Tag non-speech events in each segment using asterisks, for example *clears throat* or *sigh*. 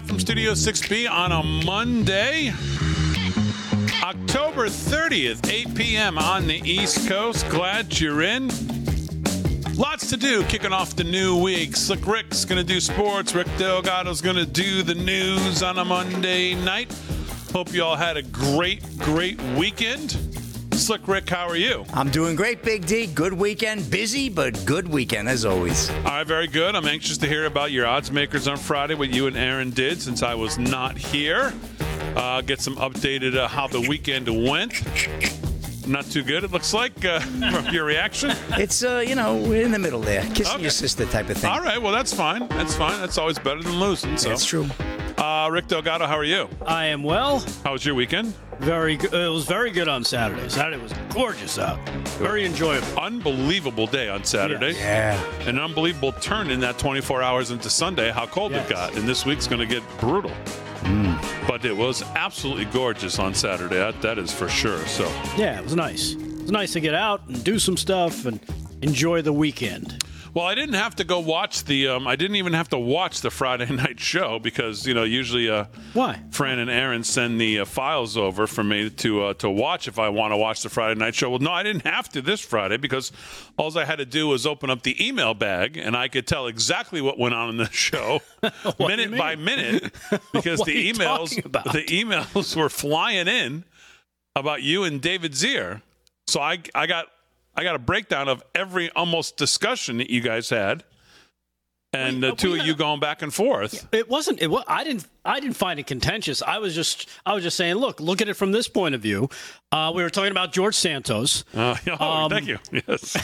live from Studio 6B on a Monday, October 30th, 8 p.m. on the East Coast. Glad you're in. Lots to do kicking off the new week. Slick Rick's going to do sports. Rick Delgado's going to do the news on a Monday night. Hope you all had a great, great weekend. Slick Rick, how are you? I'm doing great, Big D. Good weekend. Busy, but good weekend as always. All right, very good. I'm anxious to hear about your odds makers on Friday, what you and Aaron did since I was not here. Uh, get some updated uh, how the weekend went. Not too good, it looks like, uh, *laughs* from your reaction. It's, uh, you know, we're in the middle there. Kissing Okay. your sister type of thing. All right, well, that's fine. That's fine. That's always better than losing. So. That's true. Uh, Rick Delgado, how are you? I am well. How was your weekend? Very good. It was very good on Saturday. Saturday was gorgeous out. Very enjoyable. Unbelievable day on Saturday. Yeah. An unbelievable turn in that 24 hours into Sunday, how cold Yes. it got. And this week's going to get brutal. Mm. But it was absolutely gorgeous on Saturday. That, that is for sure. So, Yeah, it was nice. It was nice to get out and do some stuff and enjoy the weekend. Well, I didn't have to go watch the. Um, I didn't even have to watch the Friday *laughs* night show because you know usually uh, Why? Fran and Aaron send the uh, files over for me to uh, to watch if I want to watch the Friday night show. Well, no, I didn't have to this Friday because all I had to do was open up the email bag and I could tell exactly what went on in the *laughs* show, *laughs* minute by minute, because the emails the emails were flying in about you and David Zier. So I I got I got a breakdown of every almost discussion that you guys had. And the two of you going back and forth. It wasn't. It was. I didn't. I didn't find it contentious. I was just. I was just saying. Look. Look at it from this point of view. Uh, we were talking about George Santos, Uh, *laughs* oh, Um, thank you. Yes.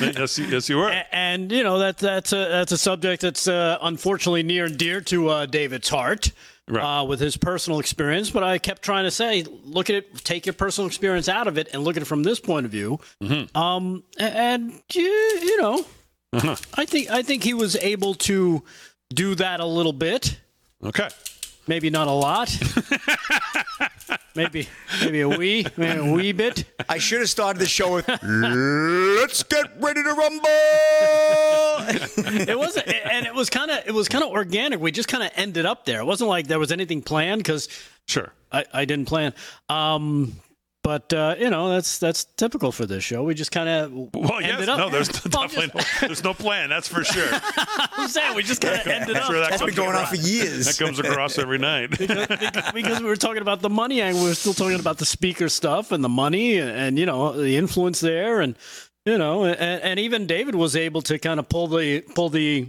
*laughs* yes, you- yes, you were. A- and you know that that's a that's a subject that's uh, unfortunately near and dear to uh, David's heart. Right. Uh, with his personal experience, but I kept trying to say, look at it, take your personal experience out of it, and look at it from this point of view. Mm-hmm. Um, and you, you know, Uh-huh. I think I think he was able to do that a little bit, Okay. maybe not a lot, *laughs* maybe maybe a wee, maybe a wee bit. I should have started the show with "Let's get ready to rumble." It wasn't, and it was kind of it was kind of organic. We just kind of ended up there. It wasn't like there was anything planned because Sure. I, I didn't plan. Um, but uh, you know that's that's typical for this show. We just kind of Well, yes. ended up. No, there's *laughs* Well, definitely just- no, there's no plan. That's for sure. *laughs* I'm saying we just kind of ended That's up where that That's been comes going on for years. That comes across every night. *laughs* because we were talking about the money angle. We were still talking about the speaker stuff and the money and, and you know the influence there and you know and, and even David was able to kind of pull the pull the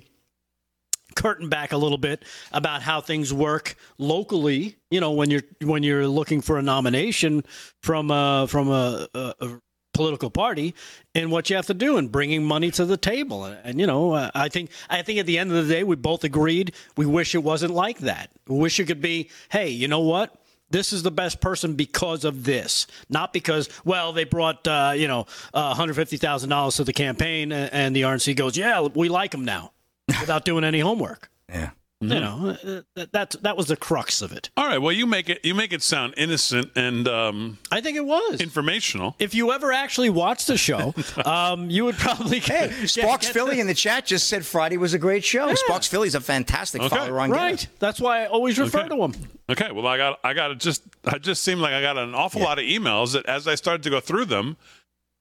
curtain back a little bit about how things work locally. You know when you're when you're looking for a nomination from uh from a, a, a political party and what you have to do and bringing money to the table. And, and you know uh, i think i think at the end of the day we both agreed we wish it wasn't like that. We wish it could be hey you know what? This is the best person because of this, not because well they brought uh, you know uh, one hundred fifty thousand dollars to the campaign, and, and the RNC goes, yeah, we like him now, *laughs* without doing any homework. Yeah. You know, uh, that, that that was the crux of it. All right. Well, you make it you make it sound innocent and um, I think it was. informational. if you ever actually watched the show, *laughs* um, you would probably Hey, get- Sparks get Philly the- in the chat just said Friday was a great show. Sparks Philly's a fantastic Okay. follower on right. Getter. That's why I always refer Okay. to him. Okay. Well, I got I got to just I just seemed like I got an awful lot of emails that as I started to go through them.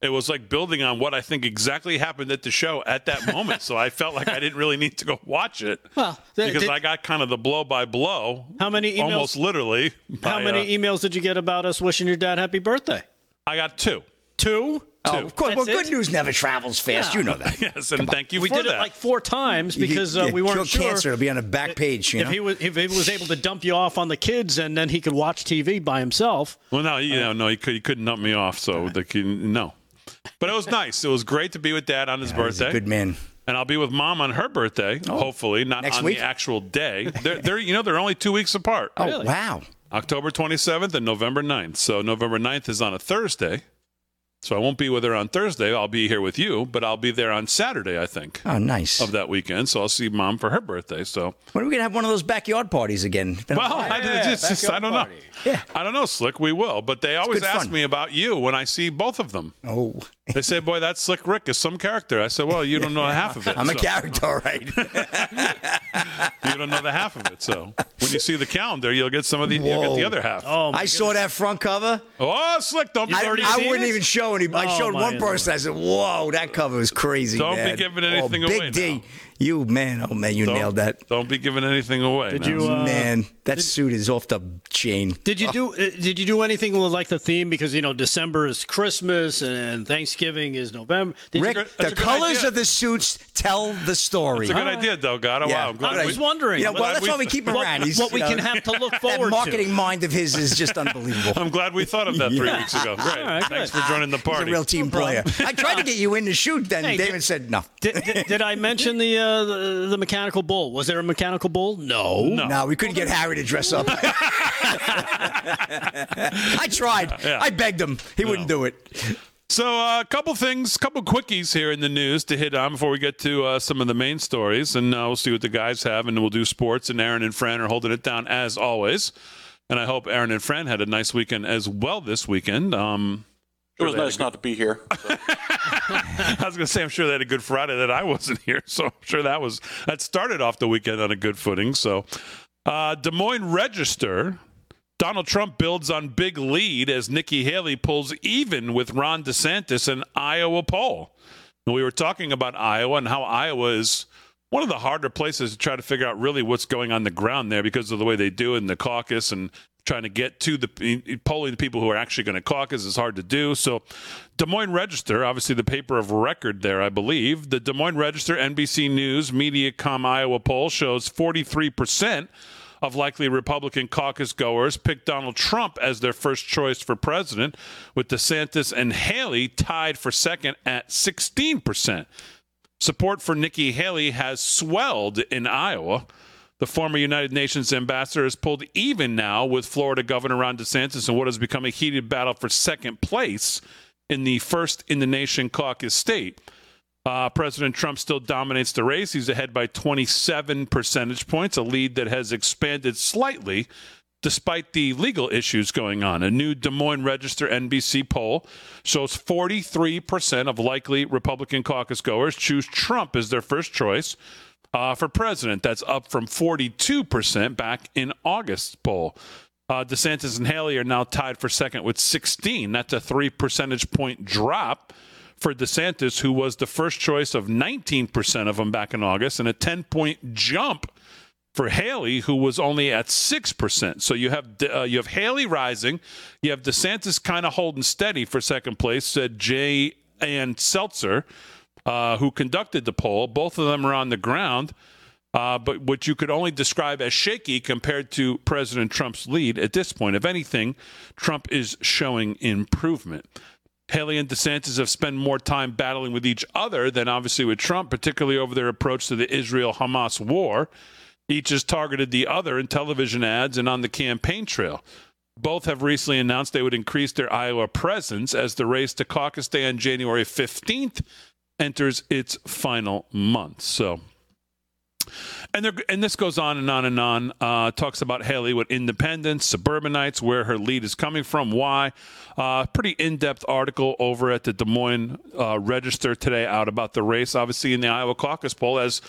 It was like building on what I think exactly happened at the show at that moment. so I felt like I didn't really need to go watch it. Well, th- because did- I got kind of the blow by blow. How many emails- Almost literally. How many uh, emails did you get about us wishing your dad happy birthday? I got two. Two. Oh, of course. Well, good it? news never travels fast. Yeah. You know that. *laughs* Yes, and thank you We for did that. it like four times You- because you uh, we weren't killed sure cancer. It'll be on the back page. You if know? he was if he was able to dump you off on the kids and then he could watch TV by himself. well, no, you know, no, he, could, he couldn't dump me off, so the, no. But it was nice. It was great to be with Dad on his He's a birthday, good man. and I'll be with Mom on her birthday. Oh. hopefully, not Next on week? the actual day. They're, they're, you know, they're only two weeks apart. Oh, Really? wow. October 27th and November 9th. So November 9th is on a Thursday, So I won't be with her on Thursday. I'll be here with you, but I'll be there on Saturday, I think, Oh, nice. of that weekend. So I'll see mom for her birthday. So, When are we gonna have one of those backyard parties again? Well, while. I, it's just, I don't know. Yeah. I don't know, Slick. We will, but they always ask fun. me about you when I see both of them. oh, They say, "Boy, that Slick Rick is some character." I said, "Well, you don't know half of it. I'm a character, all right. *laughs* You don't know the half of it. So when you see the calendar, you'll get some of the you'll get the other half. Oh, my I saw that front cover. Oh, Slick! Don't be I, already I seen wouldn't it? even show any. I Oh, showed my one person. I said, "Whoa, that cover is crazy." Don't be man. giving oh, anything Big away D, now. You man, oh man, you Don't- nailed that. Don't be giving anything away. Did man. you, uh, man, that suit is off the chain. Did you do? uh, Did you do anything with like the theme? Because you know December is Christmas and Thanksgiving is November. Did you- Rick, good- the a good colors idea. of the suits tell the story. It's a good idea, though, God. Yeah. Wow, I'm glad I we- was wondering. Yeah, well, that's we- why we keep him what, around. He's, what we you know, can have to look forward that marketing to. mind of his is just unbelievable. *laughs* I'm glad we thought of that three Yeah. weeks ago. Great. All right, Thanks good. for joining the He's a party. real team player. I tried to get you in to shoot, then Hey, David did- said no. Did, did, did I mention the, uh, the the mechanical bull? Was there a mechanical bull? No. No. No, we couldn't get Harry to dress up. *laughs* I tried. Yeah. I begged him. He wouldn't do it. So, a uh, couple things, couple quickies here in the news to hit on before we get to uh, some of the main stories, and uh, we'll see what the guys have, and we'll do sports. And Aaron and Fran are holding it down as always. And I hope Aaron and Fran had a nice weekend as well this weekend. Um, It was nice not to be here. *laughs* I was going to say, I'm sure they had a good Friday that I wasn't here, so I'm sure that was that started off the weekend on a good footing. So, uh, Des Moines Register. Donald Trump builds on big lead as Nikki Haley pulls even with Ron DeSantis in Iowa poll. And we were talking about Iowa and how Iowa is one of the harder places to try to figure out really what's going on the ground there because of the way they do it in the caucus and trying to get to the polling the people who are actually going to caucus is hard to do. So, Des Moines Register, obviously the paper of record there, I believe. The Des Moines Register, NBC News, Mediacom Iowa poll shows 43% of likely Republican caucus goers picked Donald Trump as their first choice for president, with DeSantis and Haley tied for second at 16%. Support for Nikki Haley has swelled in Iowa. The former United Nations ambassador has pulled even now with Florida Governor Ron DeSantis in what has become a heated battle for second place in the first in the nation caucus state. Uh, President Trump still dominates the race. He's ahead by 27 percentage points, a lead that has expanded slightly despite the legal issues going on. A new Des Moines Register NBC poll shows 43% of likely Republican caucus goers choose Trump as their first choice uh, for president. That's up from 42% back in August's poll. Uh, DeSantis and Haley are now tied for second with 16. That's a three percentage point drop for DeSantis, who was the first choice of 19% of them back in August, and a 10 point jump for Haley, who was only at 6%. So you have uh, you have Haley rising, you have DeSantis kind of holding steady for second place, said J. Ann Selzer, uh, who conducted the poll. Both of them are on the ground. Uh, but which you could only describe as shaky compared to President Trump's lead at this point. If anything, Trump is showing improvement. Haley and DeSantis have spent more time battling with each other than obviously with Trump, particularly over their approach to the Israel Hamas war. Each has targeted the other in television ads and on the campaign trail. Both have recently announced they would increase their Iowa presence as the race to caucus day on January 15th enters its final month. So and there, and this goes on and on and on. Uh, talks about Haley with independents, suburbanites, where her lead is coming from, why. Uh, pretty in-depth article over at the Des Moines uh, Register today out about the race, obviously in the Iowa caucus poll, as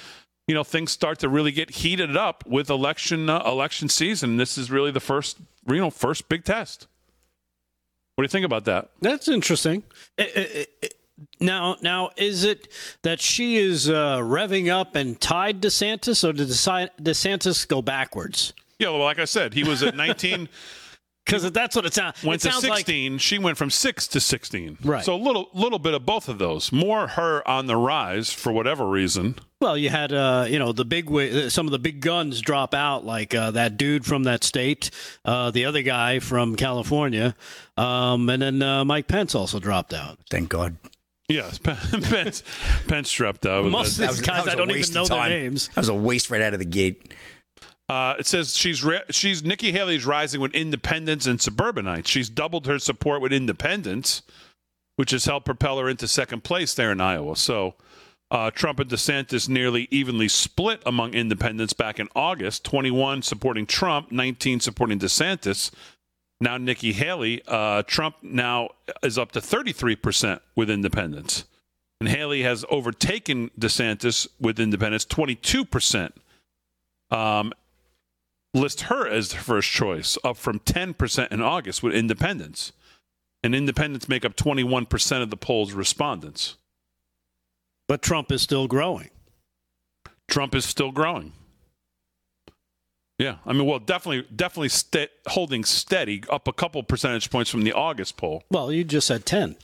you know things start to really get heated up with election uh, election season. This is really the first you know first big test. What do you think about that? That's interesting. Eh, eh, Now, now, is it that she is uh, revving up and tied DeSantis, or did DeSantis go backwards? Yeah, well, like I said, he was at 19. *laughs* Because that's what it sounds. went it to sounds like 16 she went from 6 to 16 Right. so a little little bit of both of those more her on the rise for whatever reason Well, you had uh, you know the big wi- some of the big guns drop out, like uh, that dude from that state, uh, the other guy from California, um, and then uh, Mike Pence also dropped out. Thank God. Yes pence *laughs* pence dropped out Most of That these guys, that was I a don't even know of their names. That was a waste right out of the gate. uh, it says she's re- she's Nikki Haley's rising with independents and suburbanites. She's doubled her support with independents. which has helped propel her into second place there in Iowa. So uh, Trump and DeSantis nearly evenly split among independents back in August 21 supporting Trump, 19 supporting DeSantis. Now, Nikki Haley, uh, Trump now is up to 33% with independents. And Haley has overtaken DeSantis with independents, 22%. Um, list her as the first choice, up from 10% in August with independents. And independents make up 21% of the poll's respondents. But Trump is still growing. Trump is still growing. Yeah, I mean, well, definitely, definitely st- holding steady, up a couple percentage points from the August poll. Well, you just said 10,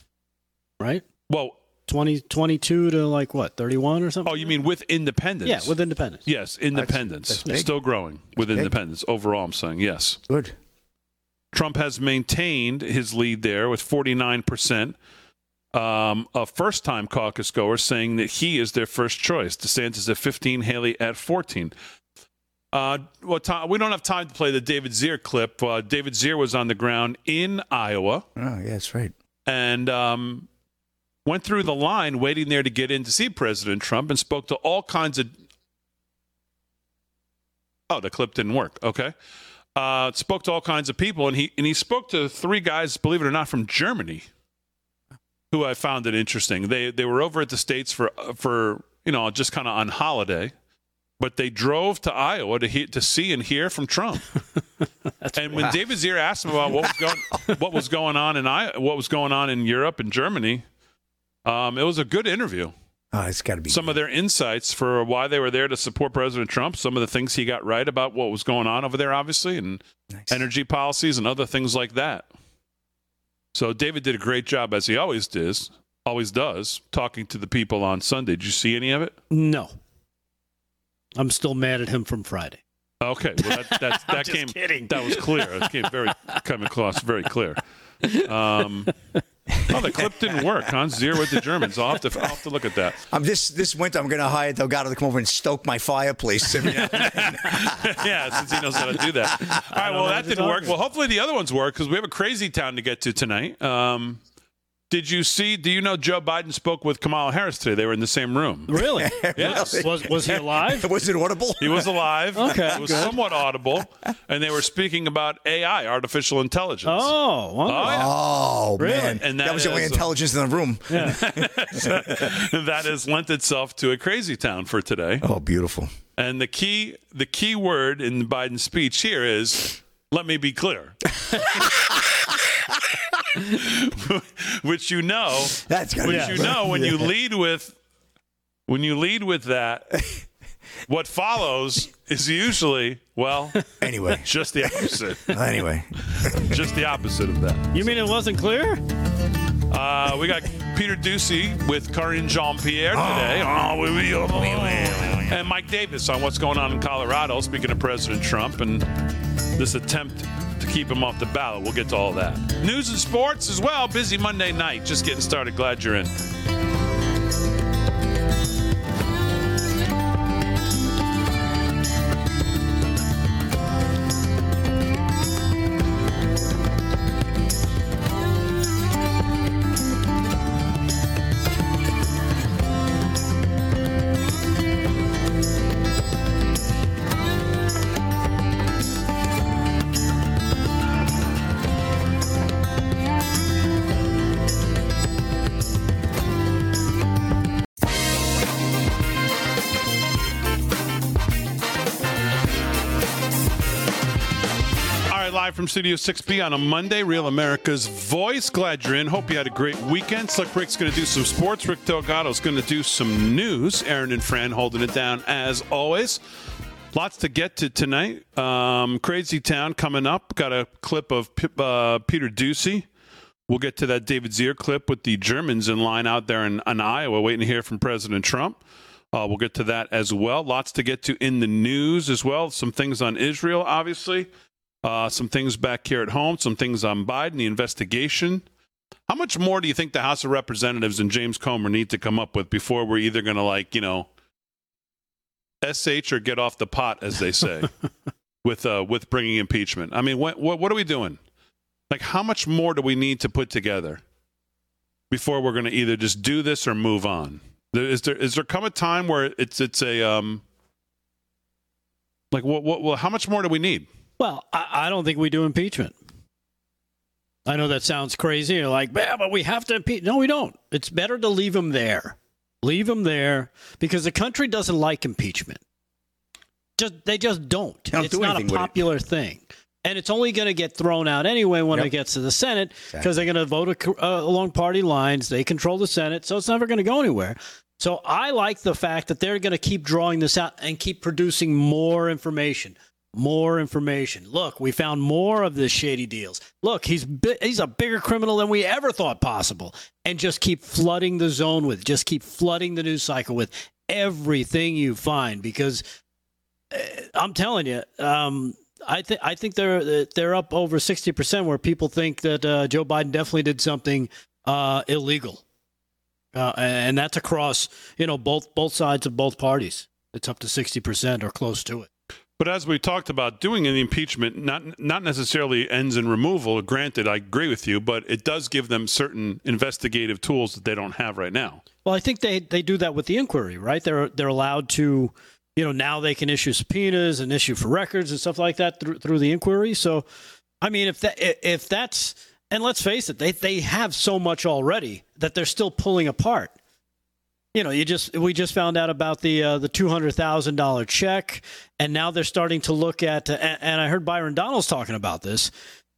right? Well, 20, 22 to like what, 31 or something? oh, you mean with independents? Yeah, with independence. yes, independents that's big. still growing with big. independents overall. I'm saying yes. Good. Trump has maintained his lead there with 49 percent um, of first-time caucus goers saying that he is their first choice. DeSantis at 15, Haley at 14. Uh, well, Tom, we don't have time to play the David Zier clip. Uh, David Zier was on the ground in Iowa Oh, yeah, that's right. and um, went through the line waiting there to get in to see President Trump and spoke to all kinds of. Oh, the clip didn't work. Okay. Uh, spoke to all kinds of people, and he and he spoke to three guys, believe it or not, from Germany, who I found it interesting. They they were over at the states for for you know just kind of on holiday, but they drove to Iowa to he, to see and hear from Trump. *laughs* and when David Zier asked him about what was going what was going on in I, what was going on in Europe and Germany, um, it was a good interview. Oh, it's got to be. Some of their insights for why they were there to support President Trump, some of the things he got right about what was going on over there, obviously, and Nice. energy policies and other things like that. So David did a great job, as he always does, always does, talking to the people on Sunday. Did you see any of it? No. I'm still mad at him from Friday. Okay, well that *laughs* that, that just came kidding. that was clear. It came very *laughs* coming across very clear. Um, oh, the clip didn't work, huh? Zero with the Germans. I'll have to I'll have to look at that. I'm this this winter. I'm going to hire Delgado to come over and stoke my fireplace. every now and then. yeah, since he knows how to do that. All right, well that didn't work. Well, hopefully the other ones work because we have a crazy town to get to tonight. Um, did you see? Do you know Joe Biden spoke with Kamala Harris today? They were in the same room. Really? *laughs* Yes. Was was he alive? *laughs* Was it audible? He was alive. Okay, It was good. somewhat audible. And they were speaking about AI, artificial intelligence. Oh, wonderful. Oh, yeah. Oh man, And that, that was the only is- intelligence in the room. *laughs* that has lent itself to a crazy town for today. Oh, beautiful. And the key the key word in Biden's speech here is let me be clear. *laughs* Which you know, That's which be. you know when you lead with when you lead with that, *laughs* what follows is usually, well, Anyway, just the opposite. *laughs* anyway. just the opposite of that. You mean it wasn't clear? Uh, we got Peter Doocy with Karine Jean-Pierre today. Oh, we will. And Mike Davis on what's going on in Colorado, speaking of President Trump and this attempt to keep him off the ballot. We'll get to all that. News and sports as well. Busy Monday night. Just getting started. Glad you're in. Studio 6B on a Monday, Real America's Voice. Glad you're in. Hope you had a great weekend. Slick Rick's going to do some sports. Rick Delgado's going to do some news. Aaron and Fran holding it down as always. Lots to get to tonight. Um, Crazy Town coming up. Got a clip of P- uh, Peter Doocy. We'll get to that David Zier clip with the Germans in line out there in, in Iowa waiting to hear from President Trump. Uh, we'll get to that as well. Lots to get to in the news as well. Some things on Israel, obviously. Uh, some things back here at home. Some things on Biden, the investigation. How much more do you think the House of Representatives and James Comer need to come up with before we're either going to, like, you know, sh or get off the pot, as they say, *laughs* with uh, with bringing impeachment? I mean, what, what what are we doing? Like, how much more do we need to put together? before we're going to either just do this or move on? Is there is there come a time where it's it's a um like what what well, how much more do we need? Well, I, I don't think we do impeachment. I know that sounds crazy. You're like, yeah, but we have to impeach. No, we don't. It's better to leave him there. Leave him there because the country doesn't like impeachment. Just they just don't. don't it's do not a anything with it. popular thing. And it's only going to get thrown out anyway when Yep. it gets to the Senate because they're going to vote ac- uh, along party lines. They control the Senate, so it's never going to go anywhere. So I like the fact that they're going to keep drawing this out and keep producing more information. More information. Look, we found more of the shady deals. Look, he's he's a bigger criminal than we ever thought possible, and just keep flooding the zone with, just keep flooding the news cycle with everything you find because uh, I'm telling you, um, I think I think they're they're up over sixty percent where people think that uh, Joe Biden definitely did something uh, illegal, uh, and that's across you know both both sides of both parties. It's up to sixty percent or close to it. But as we talked about, doing an impeachment not not necessarily ends in removal. Granted, I agree with you, but it does give them certain investigative tools that they don't have right now. Well, I think they they do that with the inquiry, right? They're they're allowed to, you know, now they can issue subpoenas and issue for records and stuff like that through through the inquiry. So, I mean, if that if that's and let's face it, they they have so much already that they're still pulling apart. You know, you just we just found out about the uh, the two hundred thousand dollar check, and now they're starting to look at. Uh, and, I heard Byron Donalds talking about this,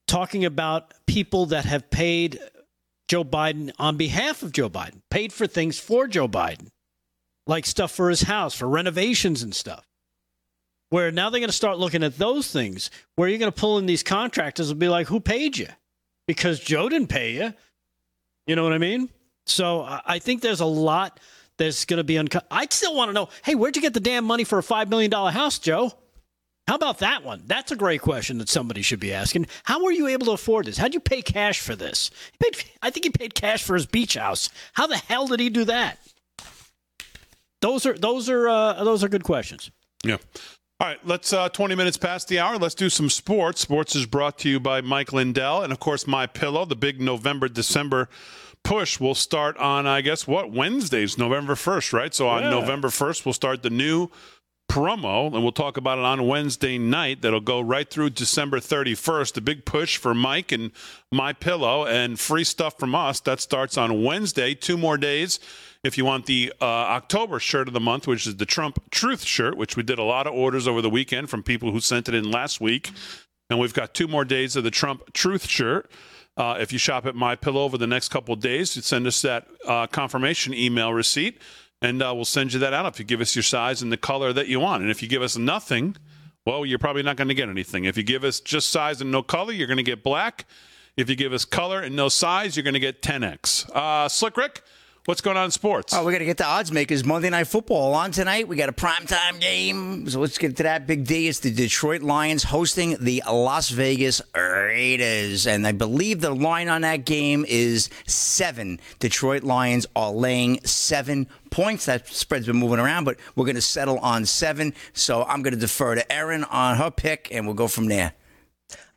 talking about people that have paid Joe Biden on behalf of Joe Biden, paid for things for Joe Biden, like stuff for his house, for renovations and stuff. Where now they're going to start looking at those things, where you're going to pull in these contractors and be like, who paid you? Because Joe didn't pay you. You know what I mean? So I think there's a lot that's going to be uncut. I still want to know hey, where'd you get the damn money for a $5 million house, Joe? How about that one? That's a great question that somebody should be asking. How were you able to afford this? How'd you pay cash for this? Paid, I think he paid cash for his beach house. How the hell did he do that? Those are those are uh, those are good questions. Yeah. All right, let's uh 20 minutes past the hour. Let's do some sports. Sports is brought to you by Mike Lindell and of course My Pillow. The big November December push will start on I guess what Wednesdays, November 1st, right? So on Yeah. November 1st we'll start the new promo and we'll talk about it on Wednesday night that'll go right through December 31st. The big push for Mike and My Pillow and free stuff from us that starts on Wednesday, two more days. If you want the uh, October shirt of the month, which is the Trump Truth shirt, which we did a lot of orders over the weekend from people who sent it in last week, and we've got two more days of the Trump Truth shirt. Uh, if you shop at My Pillow over the next couple days, send us that uh, confirmation email receipt, and uh, we'll send you that out if you give us your size and the color that you want. And if you give us nothing, well, you're probably not going to get anything. If you give us just size and no color, you're going to get black. If you give us color and no size, you're going to get 10x. Uh, Slick Rick, what's going on in sports? Oh, we got to get the odds makers. Monday Night Football on tonight. We got a primetime game. So let's get to that big D. It's the Detroit Lions hosting the Las Vegas Raiders. And I believe the line on that game is seven. Detroit Lions are laying seven points. That spread's been moving around, but we're going to settle on seven. So I'm going to defer to Erin on her pick, and we'll go from there.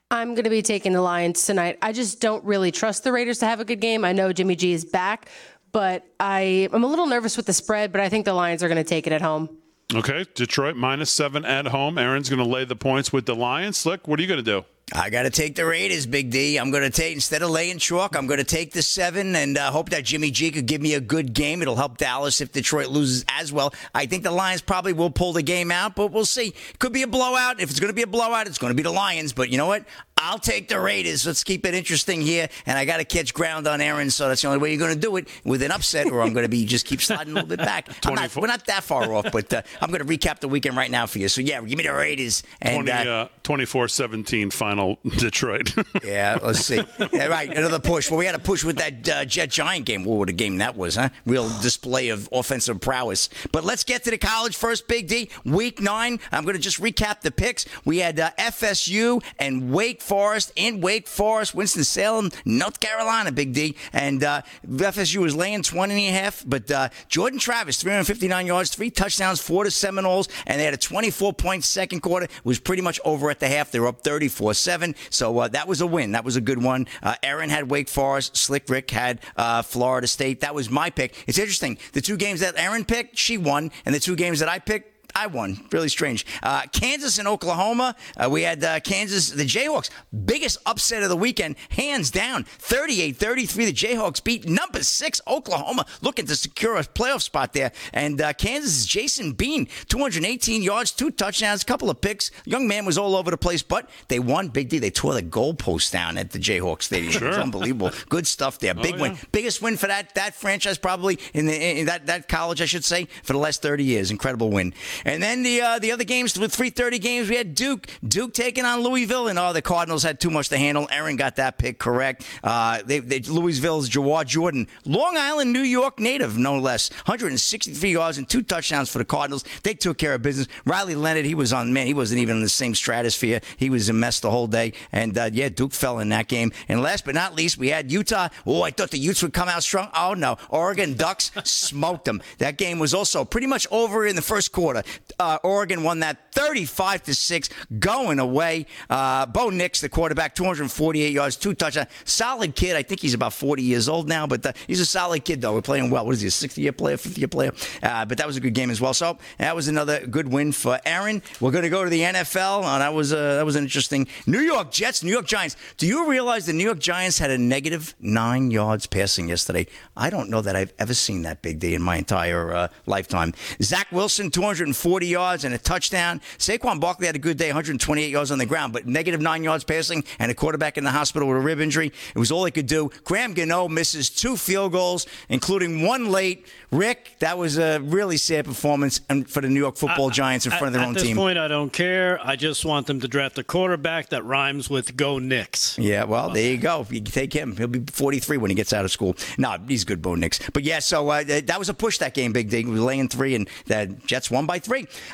I'm going to be taking the Lions tonight. I just don't really trust the Raiders to have a good game. I know Jimmy G is back, but I, I'm a little nervous with the spread, but I think the Lions are going to take it at home. Okay, Detroit minus seven at home. Aaron's going to lay the points with the Lions. Slick, what are you going to do? I got to take the Raiders, Big D. I'm going to take, instead of laying chalk, I'm going to take the seven and uh, hope that Jimmy G could give me a good game. It'll help Dallas if Detroit loses as well. I think the Lions probably will pull the game out, but we'll see. Could be a blowout. If it's going to be a blowout, it's going to be the Lions. But you know what? I'll take the Raiders. Let's keep it interesting here. And I got to catch ground on Aaron, so that's the only way you're going to do it with an upset, or I'm going to be just keep sliding a little bit back. Not, we're not that far off, but uh, I'm going to recap the weekend right now for you. So yeah, give me the Raiders. And 20, uh, uh, 24-17 final *laughs* Detroit. *laughs* yeah, let's see. Yeah, right, another push. Well, we had a push with that uh, Jet Giant game. What a game that was, huh? Real *sighs* display of offensive prowess. But let's get to the college first, Big D. Week nine. I'm going to just recap the picks. We had uh, FSU and Wake Forest in Wake Forest, Winston-Salem, North Carolina, Big D. And uh, FSU was laying 20 and a half. But uh, Jordan Travis, 359 yards, three touchdowns, four to Seminoles. And they had a 24-point second quarter. It was pretty much over at the half. They were up 34-7. So uh, that was a win. That was a good one. Uh, Aaron had Wake Forest. Slick Rick had uh, Florida State. That was my pick. It's interesting. The two games that Aaron picked, she won. And the two games that I picked, I won. Really strange. Uh, Kansas and Oklahoma. Uh, we had uh, Kansas, the Jayhawks, biggest upset of the weekend, hands down. 38 33. The Jayhawks beat number six, Oklahoma, looking to secure a playoff spot there. And uh, Kansas' Jason Bean, 218 yards, two touchdowns, a couple of picks. Young man was all over the place, but they won. Big D. They tore the goalpost down at the Jayhawks Stadium. Sure. It's unbelievable. Good stuff there. Big oh, yeah. win. Biggest win for that that franchise probably in, the, in that, that college, I should say, for the last 30 years. Incredible win. And then the uh, the other games with 3:30 games, we had Duke Duke taking on Louisville, and oh, the Cardinals had too much to handle. Aaron got that pick correct. Uh, they, they, Louisville's Jawhar Jordan, Long Island, New York native, no less, 163 yards and two touchdowns for the Cardinals. They took care of business. Riley Leonard, he was on man, he wasn't even in the same stratosphere. He was a mess the whole day, and uh, yeah, Duke fell in that game. And last but not least, we had Utah. Oh, I thought the Utes would come out strong. Oh no, Oregon Ducks *laughs* smoked them. That game was also pretty much over in the first quarter. Uh, Oregon won that 35 to 6 going away. Uh, Bo Nix, the quarterback, 248 yards, two touchdowns. Solid kid. I think he's about 40 years old now, but uh, he's a solid kid, though. We're playing well. What is he, a 60 year player, 50 year player? Uh, but that was a good game as well. So that was another good win for Aaron. We're going to go to the NFL. Uh, that was uh, that was an interesting. New York Jets, New York Giants. Do you realize the New York Giants had a negative nine yards passing yesterday? I don't know that I've ever seen that big day in my entire lifetime. Zach Wilson, 240 yards yards and a touchdown. Saquon Barkley had a good day, 128 yards on the ground, but negative nine yards passing and a quarterback in the hospital with a rib injury. It was all he could do. Graham Gano misses two field goals, including one late. Rick, that was a really sad performance for the New York Football Giants in front of their own team. At this point, I don't care. I just want them to draft a quarterback that rhymes with "Go Knicks." Yeah, well, there you go. You take him. He'll be 43 when he gets out of school. No, he's good, Bo Nix. But yeah, so uh, that was a push that game, Big D. We were laying three, and the Jets won by three.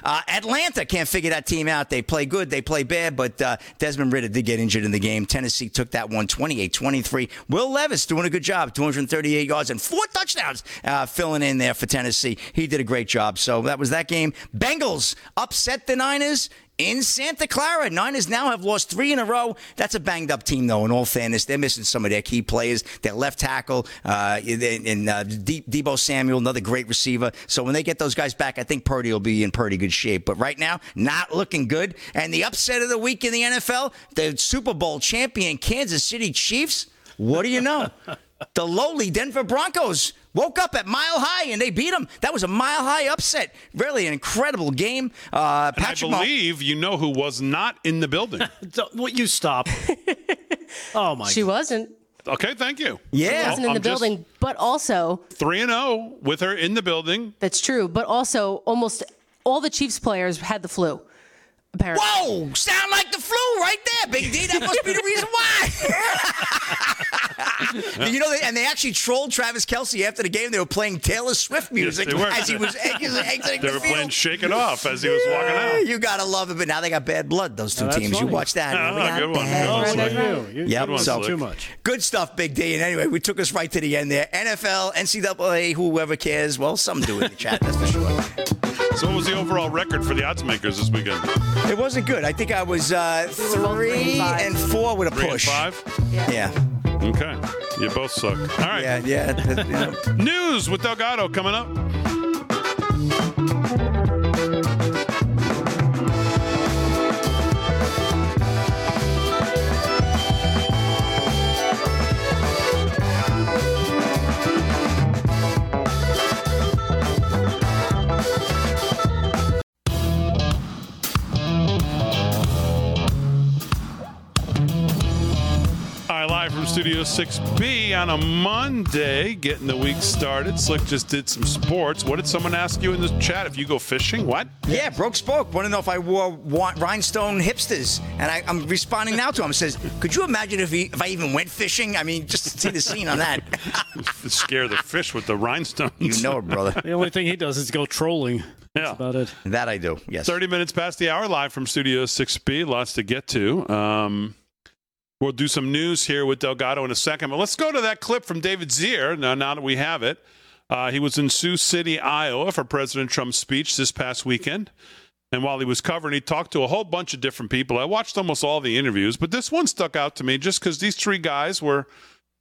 Uh, Atlanta can't figure that team out. They play good, they play bad, but uh, Desmond Ridder did get injured in the game. Tennessee took that one 28 23. Will Levis doing a good job, 238 yards and four touchdowns uh, filling in there for Tennessee. He did a great job. So that was that game. Bengals upset the Niners in Santa Clara. Niners now have lost three in a row. That's a banged up team, though. In all fairness, they're missing some of their key players. Their left tackle uh, and uh, Deebo Samuel, another great receiver. So when they get those guys back, I think Purdy will be in pretty good shape. But right now, not looking good. And the upset of the week in the NFL, the Super Bowl champion Kansas City Chiefs. What do you know? *laughs* the lowly Denver Broncos woke up at Mile High and they beat them. That was a Mile High upset. Really an incredible game. Uh, Patrick I believe you know who was not in the building. *laughs* What you stop? *laughs* oh my! She God. wasn't. Okay, thank you. Yeah, she wasn't in I'm the building, but also three and zero oh with her in the building. That's true, but also almost all the Chiefs players had the flu. Apparently. Whoa! Sound like the flu right there, Big D. That must be the reason why. *laughs* you know, they, and they actually trolled Travis Kelce after the game. They were playing Taylor Swift music yes, as he was exiting They were the playing "Shake It Off" as he was walking out. You gotta love it, but now they got bad blood. Those two teams. Funny. You watch that. Oh, good one. Good one. Yep. so too much. Good stuff, Big D. And anyway, we took us right to the end there. NFL, NCAA, whoever cares. Well, some do in the chat. That's for sure. So, what was the overall record for the odds makers this weekend? It wasn't good. I think I was uh, three and four with a three push. five? Yeah. yeah. Okay. You both suck. All right. Yeah, yeah. *laughs* News with Delgado coming up. Studio 6B on a Monday, getting the week started. Slick just did some sports. What did someone ask you in the chat? If you go fishing, what? Yeah, broke spoke. Want to know if I wore rhinestone hipsters, and I, am responding now to him. Says, could you imagine if he, if I even went fishing? I mean, just to see the scene on that. *laughs* Scare the fish with the rhinestones. You know it, brother. the only thing he does is go trolling. Yeah. That's about it. That I do. Yes. 30 minutes past the hour, live from Studio 6B. Lots to get to. Um, We'll do some news here with Delgado in a second, but let's go to that clip from David Zier. Now, now that we have it, uh, he was in Sioux City, Iowa, for President Trump's speech this past weekend. And while he was covering, he talked to a whole bunch of different people. I watched almost all the interviews, but this one stuck out to me just because these three guys were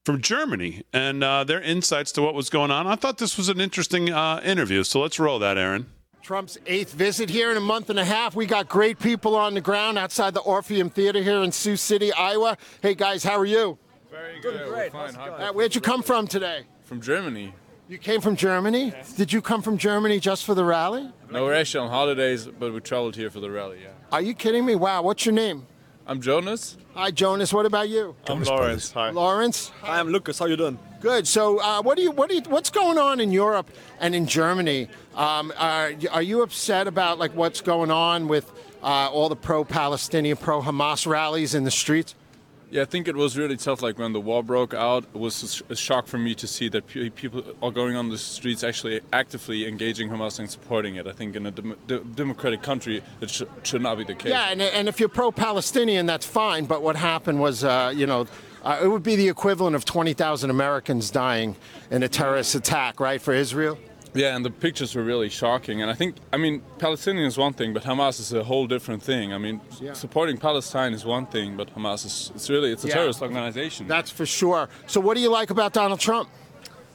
from Germany and uh, their insights to what was going on. I thought this was an interesting uh, interview. So let's roll that, Aaron. Trump's eighth visit here in a month and a half. We got great people on the ground outside the Orpheum Theater here in Sioux City, Iowa. Hey guys, how are you? Very good. Doing great. We're fine. Uh, where'd you come from today? From Germany. You came from Germany? Yes. Did you come from Germany just for the rally? No, we're actually on holidays, but we traveled here for the rally, yeah. Are you kidding me? Wow, what's your name? I'm Jonas. Hi, Jonas. What about you? I'm Jonas Lawrence. Hi. Lawrence. Hi, I'm Lucas. How you doing? Good. So, uh, what do you, what do you, what's going on in Europe and in Germany? Um, are, are you upset about like what's going on with uh, all the pro-Palestinian, pro-Hamas rallies in the streets? Yeah, I think it was really tough. Like when the war broke out, it was a shock for me to see that people are going on the streets actually actively engaging Hamas and supporting it. I think in a dem- democratic country, it sh- should not be the case. Yeah, and, and if you're pro-Palestinian, that's fine. But what happened was, uh, you know, uh, it would be the equivalent of 20,000 Americans dying in a terrorist attack, right, for Israel. Yeah, and the pictures were really shocking. And I think, I mean, Palestinian is one thing, but Hamas is a whole different thing. I mean, yeah. supporting Palestine is one thing, but Hamas is, it's really, it's a yeah. terrorist organization. That's for sure. So what do you like about Donald Trump?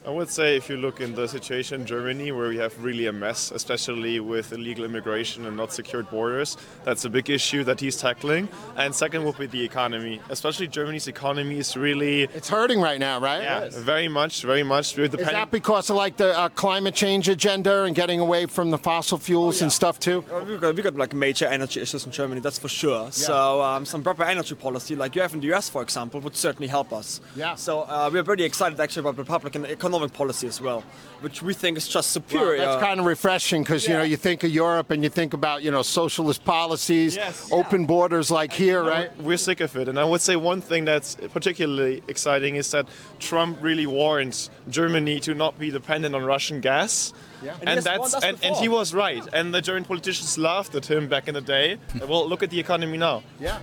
I would say if you look in the situation in Germany, where we have really a mess, especially with illegal immigration and not secured borders, that's a big issue that he's tackling. And second would be the economy, especially Germany's economy is really it's hurting right now, right? Yeah, yes. very much, very much. Is that because of like the uh, climate change agenda and getting away from the fossil fuels oh, yeah. and stuff too? we've got, we got like major energy issues in Germany, that's for sure. Yeah. So um, some proper energy policy, like you have in the US, for example, would certainly help us. Yeah. So uh, we're pretty excited actually about the Republican economic economic policy as well, which we think is just superior. Well, that's kind of refreshing because yeah. you know you think of Europe and you think about you know socialist policies, yes. open yeah. borders like here, right? We're sick of it, and I would say one thing that's particularly exciting is that Trump really warns Germany to not be dependent on Russian gas. Yeah. And, and that's and, and, he was right. And the German politicians laughed at him back in the day. *laughs* well, look at the economy now. Yeah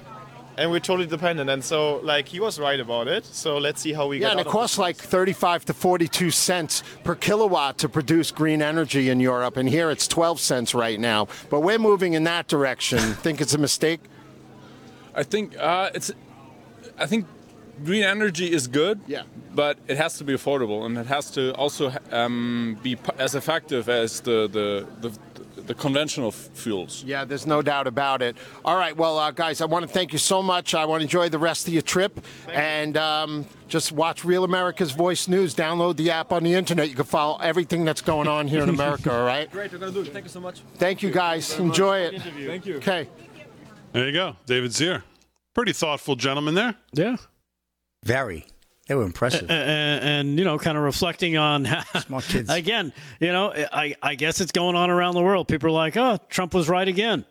and we're totally dependent. And so, like, he was right about it. So let's see how we yeah, get. Yeah, and it costs like 35 to 42 cents per kilowatt to produce green energy in Europe, and here it's 12 cents right now. But we're moving in that direction. *laughs* think it's a mistake? I think uh, it's. I think green energy is good. Yeah. But it has to be affordable, and it has to also um, be as effective as the the, the the conventional fuels. Yeah, there's no doubt about it. All right, well, uh, guys, I want to thank you so much. I want to enjoy the rest of your trip, thank and um, just watch Real America's Voice News. Download the app on the internet. You can follow everything that's going on here in America. All right. *laughs* Great, we're gonna do it. Thank you so much. Thank you, guys. Thank you Enjoy it. Thank you. Okay. There you go, David Zier. Pretty thoughtful gentleman there. Yeah. Very. They were impressive, and, and, you know, kind of reflecting on *laughs* small kids again. You know, I I guess it's going on around the world. People are like, "Oh, Trump was right again."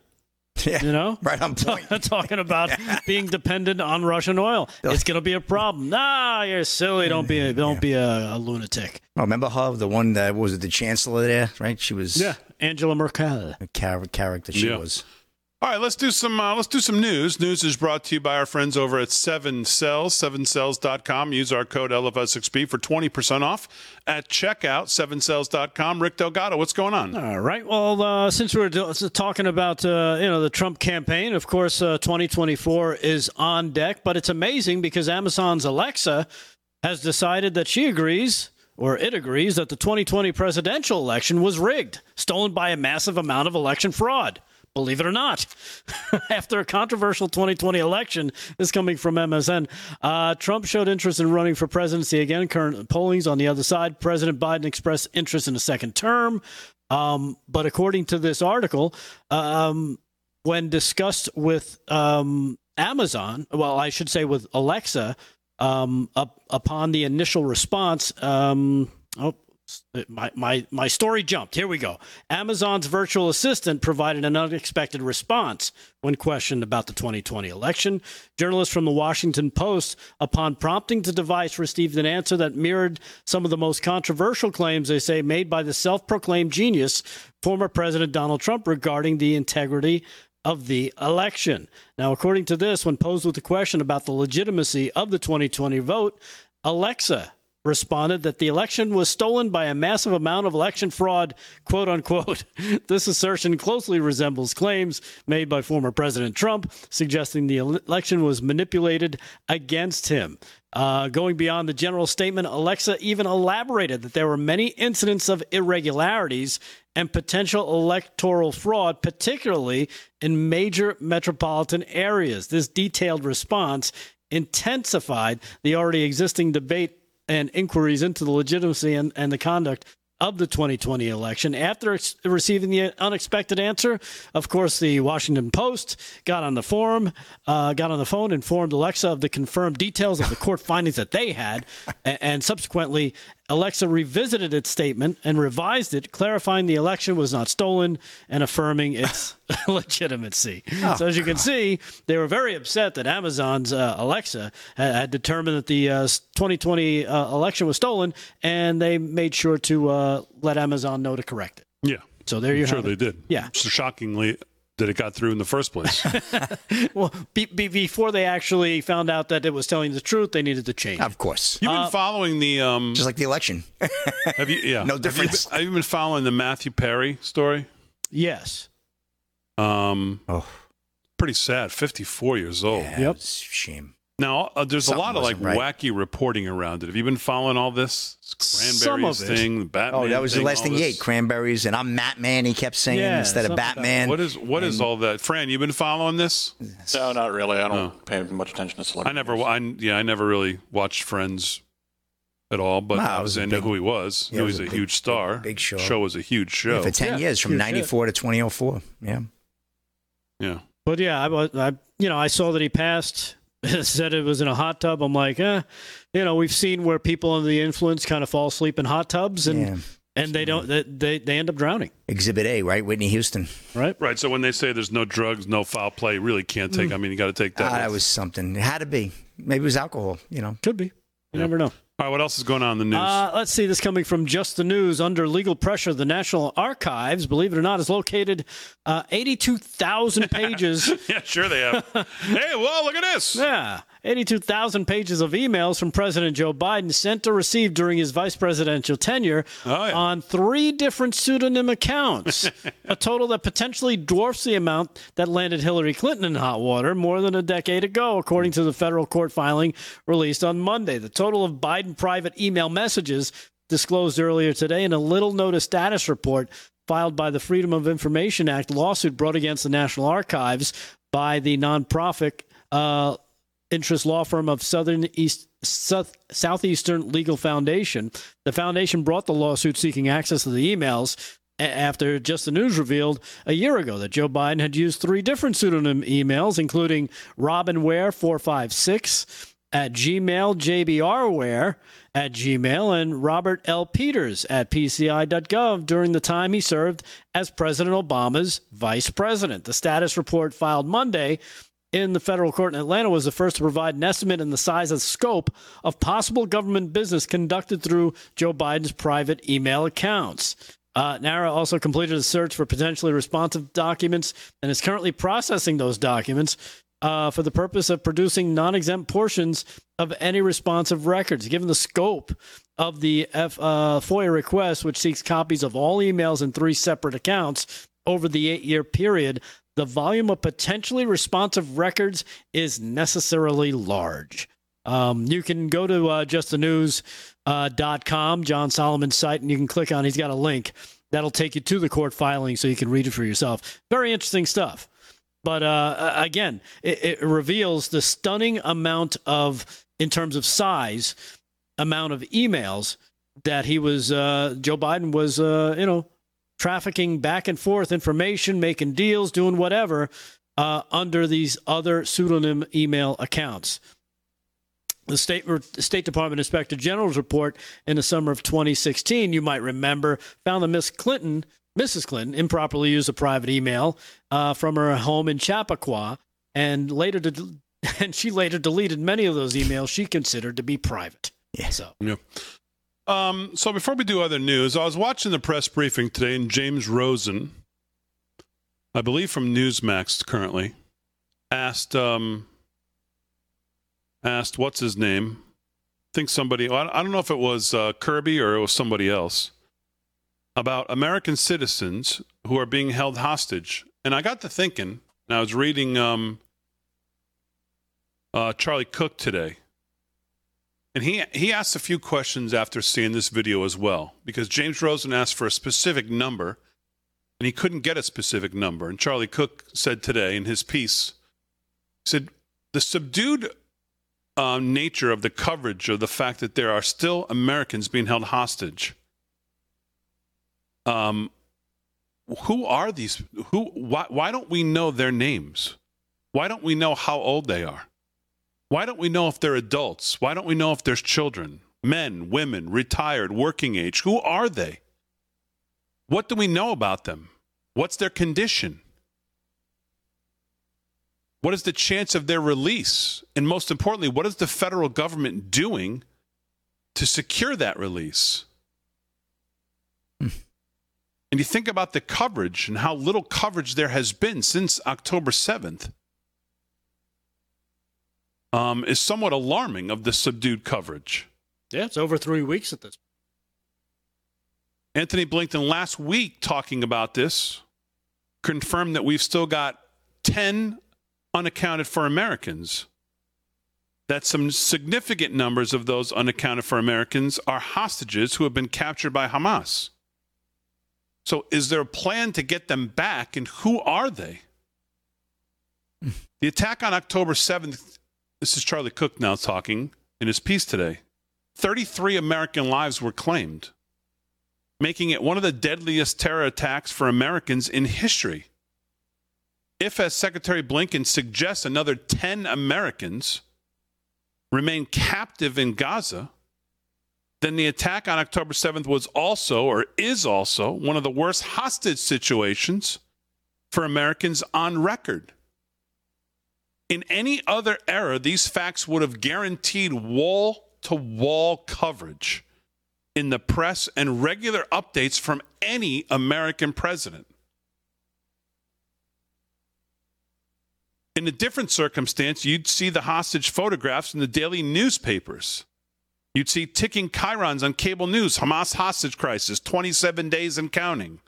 *laughs* Yeah, you know, *laughs* right on point. talking about being dependent on Russian oil. It's going to be a problem. Nah, you're silly. Don't be a, don't yeah. be a, a, lunatic. Oh, remember her, the one that was it, the chancellor there, right? She was yeah, Angela Merkel. A character she yeah. was. All right, let's do some uh, let's do some news. News is brought to you by our friends over at Seven Cells, sevencells.com. Use our code LFSXP for 20% off at checkout, sevencells.com. Rick Delgado, what's going on? All right. Well, uh, since we're talking about uh, you know the Trump campaign, of course, uh, 2024 is on deck. But it's amazing because Amazon's Alexa has decided that she agrees or it agrees that the 2020 presidential election was rigged, stolen by a massive amount of election fraud believe it or not, *laughs* after a controversial 2020 election, is coming from MSN. Uh, Trump showed interest in running for presidency again. Current polling's on the other side. President Biden expressed interest in a second term. Um, but according to this article, um, when discussed with um, Amazon, well, I should say with Alexa, um, up, upon the initial response, um, oh, my, my, my story jumped. Here we go. Amazon's virtual assistant provided an unexpected response when questioned about the 2020 election. Journalists from the Washington Post, upon prompting the device, received an answer that mirrored some of the most controversial claims, they say, made by the self proclaimed genius, former President Donald Trump, regarding the integrity of the election. Now, according to this, when posed with the question about the legitimacy of the 2020 vote, Alexa responded that the election was stolen by a massive amount of election fraud, quote unquote. *laughs* This assertion closely resembles claims made by former President Trump, suggesting the election was manipulated against him. Uh, going beyond the general statement, Alexa even elaborated that there were many incidents of irregularities and potential electoral fraud, particularly in major metropolitan areas. This detailed response intensified the already existing debate and inquiries into the legitimacy and, and the conduct of the 2020 election. After ex- receiving the unexpected answer, of course, the Washington Post got on the forum, uh, got on the phone, informed Alexa of the confirmed details of the court findings that they had, and, and subsequently Alexa revisited its statement and revised it, clarifying the election was not stolen and affirming its *laughs* *laughs* legitimacy. Oh, so, as you can see, they were very upset that Amazon's uh, Alexa had, had, determined that the uh, 2020 uh, election was stolen, and they made sure to uh, let Amazon know to correct it. Yeah. So there you I'm sure they did. Yeah. So shockingly, that it got through in the first place. *laughs* well, be, be, before they actually found out that it was telling the truth, they needed to change. Of course. You've been uh, following the um, just like the election. *laughs* have you? Yeah. no difference. Have you, have you, been following the Matthew Perry story? Yes. Um. Oh. Pretty sad. Fifty-four years old. Yeah, yep. Shame. Now, uh, there's Something a lot of like right. wacky reporting around it. Have you been following all this cranberries thing, Batman? Oh, that was thing, the last thing he ate, cranberries, and I'm Matt Man. He kept saying yeah, instead of Batman. What is what and, is all that? Fran, you've been following this? No, not really. I don't no. pay much attention to celebrities. I never, I, yeah, I never really watched Friends at all, but wow, I, was, I knew who he was. Yeah, he was, was a, big, huge star. Big, big, show. Show was a huge show yeah, for ten years, from '94 to 2004. Yeah, yeah. But yeah, I, was. I, you know, I saw that he passed *laughs* said it was in a hot tub. I'm like, eh, you know, we've seen where people under the influence kind of fall asleep in hot tubs and. Yeah. And they don't. They they end up drowning. Exhibit A, right? Whitney Houston. Right. Right. So when they say there's no drugs, no foul play, really can't take. Mm. I mean, you got to take that. Ah, that was something. It had to be. Maybe it was alcohol. You know. Could be. You yeah. never know. All right, what else is going on in the news? Uh, let's see. This coming from Just the News. Under legal pressure, the National Archives, believe it or not, is located uh, 82,000 pages. *laughs* yeah, sure they have. *laughs* hey, well, look at this. Yeah. 82,000 pages of emails from President Joe Biden sent or received during his vice presidential tenure oh, yeah. on three different pseudonym accounts, *laughs* a total that potentially dwarfs the amount that landed Hillary Clinton in hot water more than a decade ago, according to the federal court filing released on Monday. The total of Biden private email messages disclosed earlier today in a little notice status report filed by the Freedom of Information Act lawsuit brought against the National Archives by the nonprofit uh, interest law firm of Southern East South, Southeastern Legal Foundation. The foundation brought the lawsuit seeking access to the emails after just the news revealed a year ago that Joe Biden had used three different pseudonym emails, including Robin Ware 456 at Gmail, JBRware at Gmail, and Robert L. Peters at PCI.gov during the time he served as President Obama's vice president. The status report filed Monday in the federal court in Atlanta was the first to provide an estimate in the size and scope of possible government business conducted through Joe Biden's private email accounts. Uh, NARA also completed a search for potentially responsive documents and is currently processing those documents uh, for the purpose of producing non exempt portions of any responsive records. Given the scope of the F, uh, FOIA request, which seeks copies of all emails in three separate accounts over the eight year period, the volume of potentially responsive records is necessarily large. Um, you can go to uh, justthenews.com, uh, John Solomon's site, and you can click on. He's got a link that'll take you to the court filing, so you can read it for yourself. Very interesting stuff. But uh, again, it, it reveals the stunning amount of, in terms of size, amount of emails that he was. Uh, Joe Biden was, uh, you know, trafficking back and forth information, making deals, doing whatever uh, under these other pseudonym email accounts. The State, State Department Inspector General's report in the summer of 2016, you might remember, found that Miss Clinton, Mrs. Clinton, improperly used a private email uh, from her home in Chappaqua, and later, de- *laughs* and she later deleted many of those emails she considered to be private. Yeah. So, yeah. Um, so before we do other news, I was watching the press briefing today, and James Rosen I believe from Newsmax currently, asked um, asked what's his name? I think somebody. I don't know if it was uh, Kirby or it was somebody else about American citizens who are being held hostage. And I got to thinking, and I was reading um, uh, Charlie Cook today, and he he asked a few questions after seeing this video as well, because James Rosen asked for a specific number, and he couldn't get a specific number. And Charlie Cook said today in his piece, he said the subdued uh, nature of the coverage of the fact that there are still Americans being held hostage. Um, who are these? Who? Why? Why don't we know their names? Why don't we know how old they are? Why don't we know if they're adults? Why don't we know if there's children, men, women, retired, working age? Who are they? What do we know about them? What's their condition? What is the chance of their release? And most importantly, what is the federal government doing to secure that release? and you think about the coverage and how little coverage there has been since October 7th um, is somewhat alarming of the subdued coverage. Yeah, it's over three weeks at this. Antony Blinken last week talking about this confirmed that we've still got 10 unaccounted for Americans. That some significant numbers of those unaccounted for Americans are hostages who have been captured by Hamas. So, is there a plan to get them back, and who are they? *laughs* the attack on October 7th this is Charlie Cook now talking in his piece today. 33 American lives were claimed, making it one of the deadliest terror attacks for Americans in history. If, as Secretary Blinken suggests, another 10 Americans remain captive in Gaza, then the attack on October 7th was also, or is also, one of the worst hostage situations for Americans on record. In any other era, these facts would have guaranteed wall to wall coverage in the press and regular updates from any American president. In a different circumstance, you'd see the hostage photographs in the daily newspapers. You'd see ticking chyrons on cable news, Hamas hostage crisis, 27 days and counting.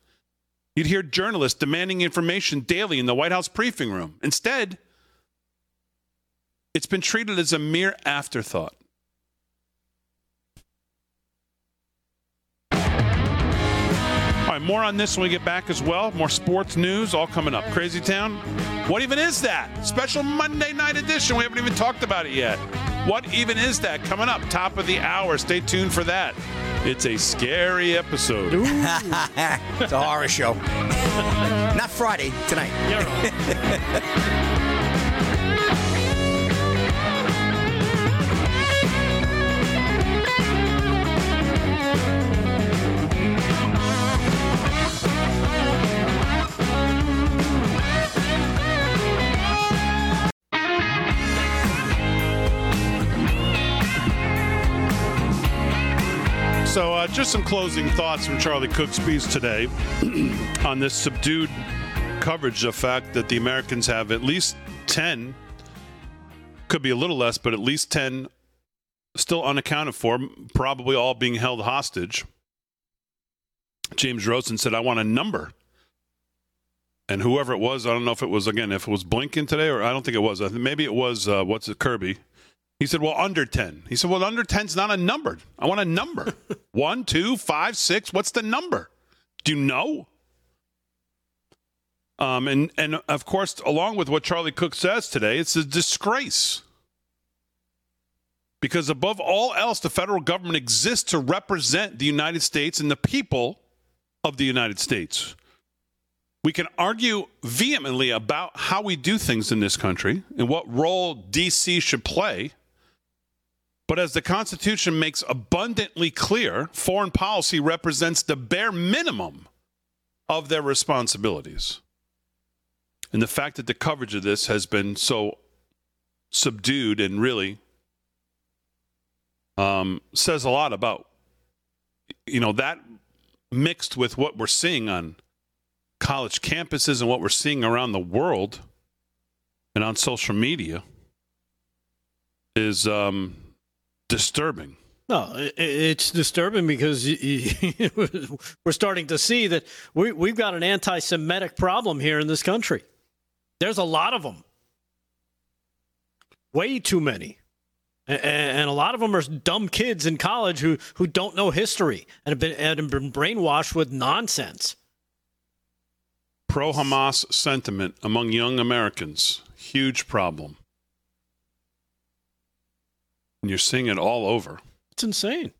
You'd hear journalists demanding information daily in the White House briefing room. Instead, it's been treated as a mere afterthought. All right, more on this when we get back as well. More sports news all coming up. Crazy Town. What even is that? Special Monday night edition. We haven't even talked about it yet. What even is that? Coming up, top of the hour. Stay tuned for that. It's a scary episode. *laughs* it's a horror show. Not Friday, tonight. *laughs* So, uh, just some closing thoughts from Charlie Cook's piece today *clears throat* on this subdued coverage of fact that the Americans have at least 10, could be a little less, but at least 10 still unaccounted for, probably all being held hostage. James Rosen said, I want a number. And whoever it was, I don't know if it was, again, if it was Blinken today, or I don't think it was. Maybe it was, uh, what's it, Kirby. He said, well, under 10. He said, well, under 10's not a number. I want a number. *laughs* One, two, five, six. What's the number? Do you know? Um, and, and of course, along with what Charlie Cook says today, it's a disgrace. Because above all else, the federal government exists to represent the United States and the people of the United States. We can argue vehemently about how we do things in this country and what role D.C. should play. But as the Constitution makes abundantly clear, foreign policy represents the bare minimum of their responsibilities. And the fact that the coverage of this has been so subdued and really um, says a lot about, you know, that mixed with what we're seeing on college campuses and what we're seeing around the world and on social media is um, disturbing. No, it's disturbing because *laughs* we're starting to see that we, we've got an anti Semitic problem here in this country. There's a lot of them, way too many. And a lot of them are dumb kids in college who, who don't know history and have been, and have been brainwashed with nonsense. Pro Hamas sentiment among young Americans, huge problem. And you're seeing it all over. It's insane.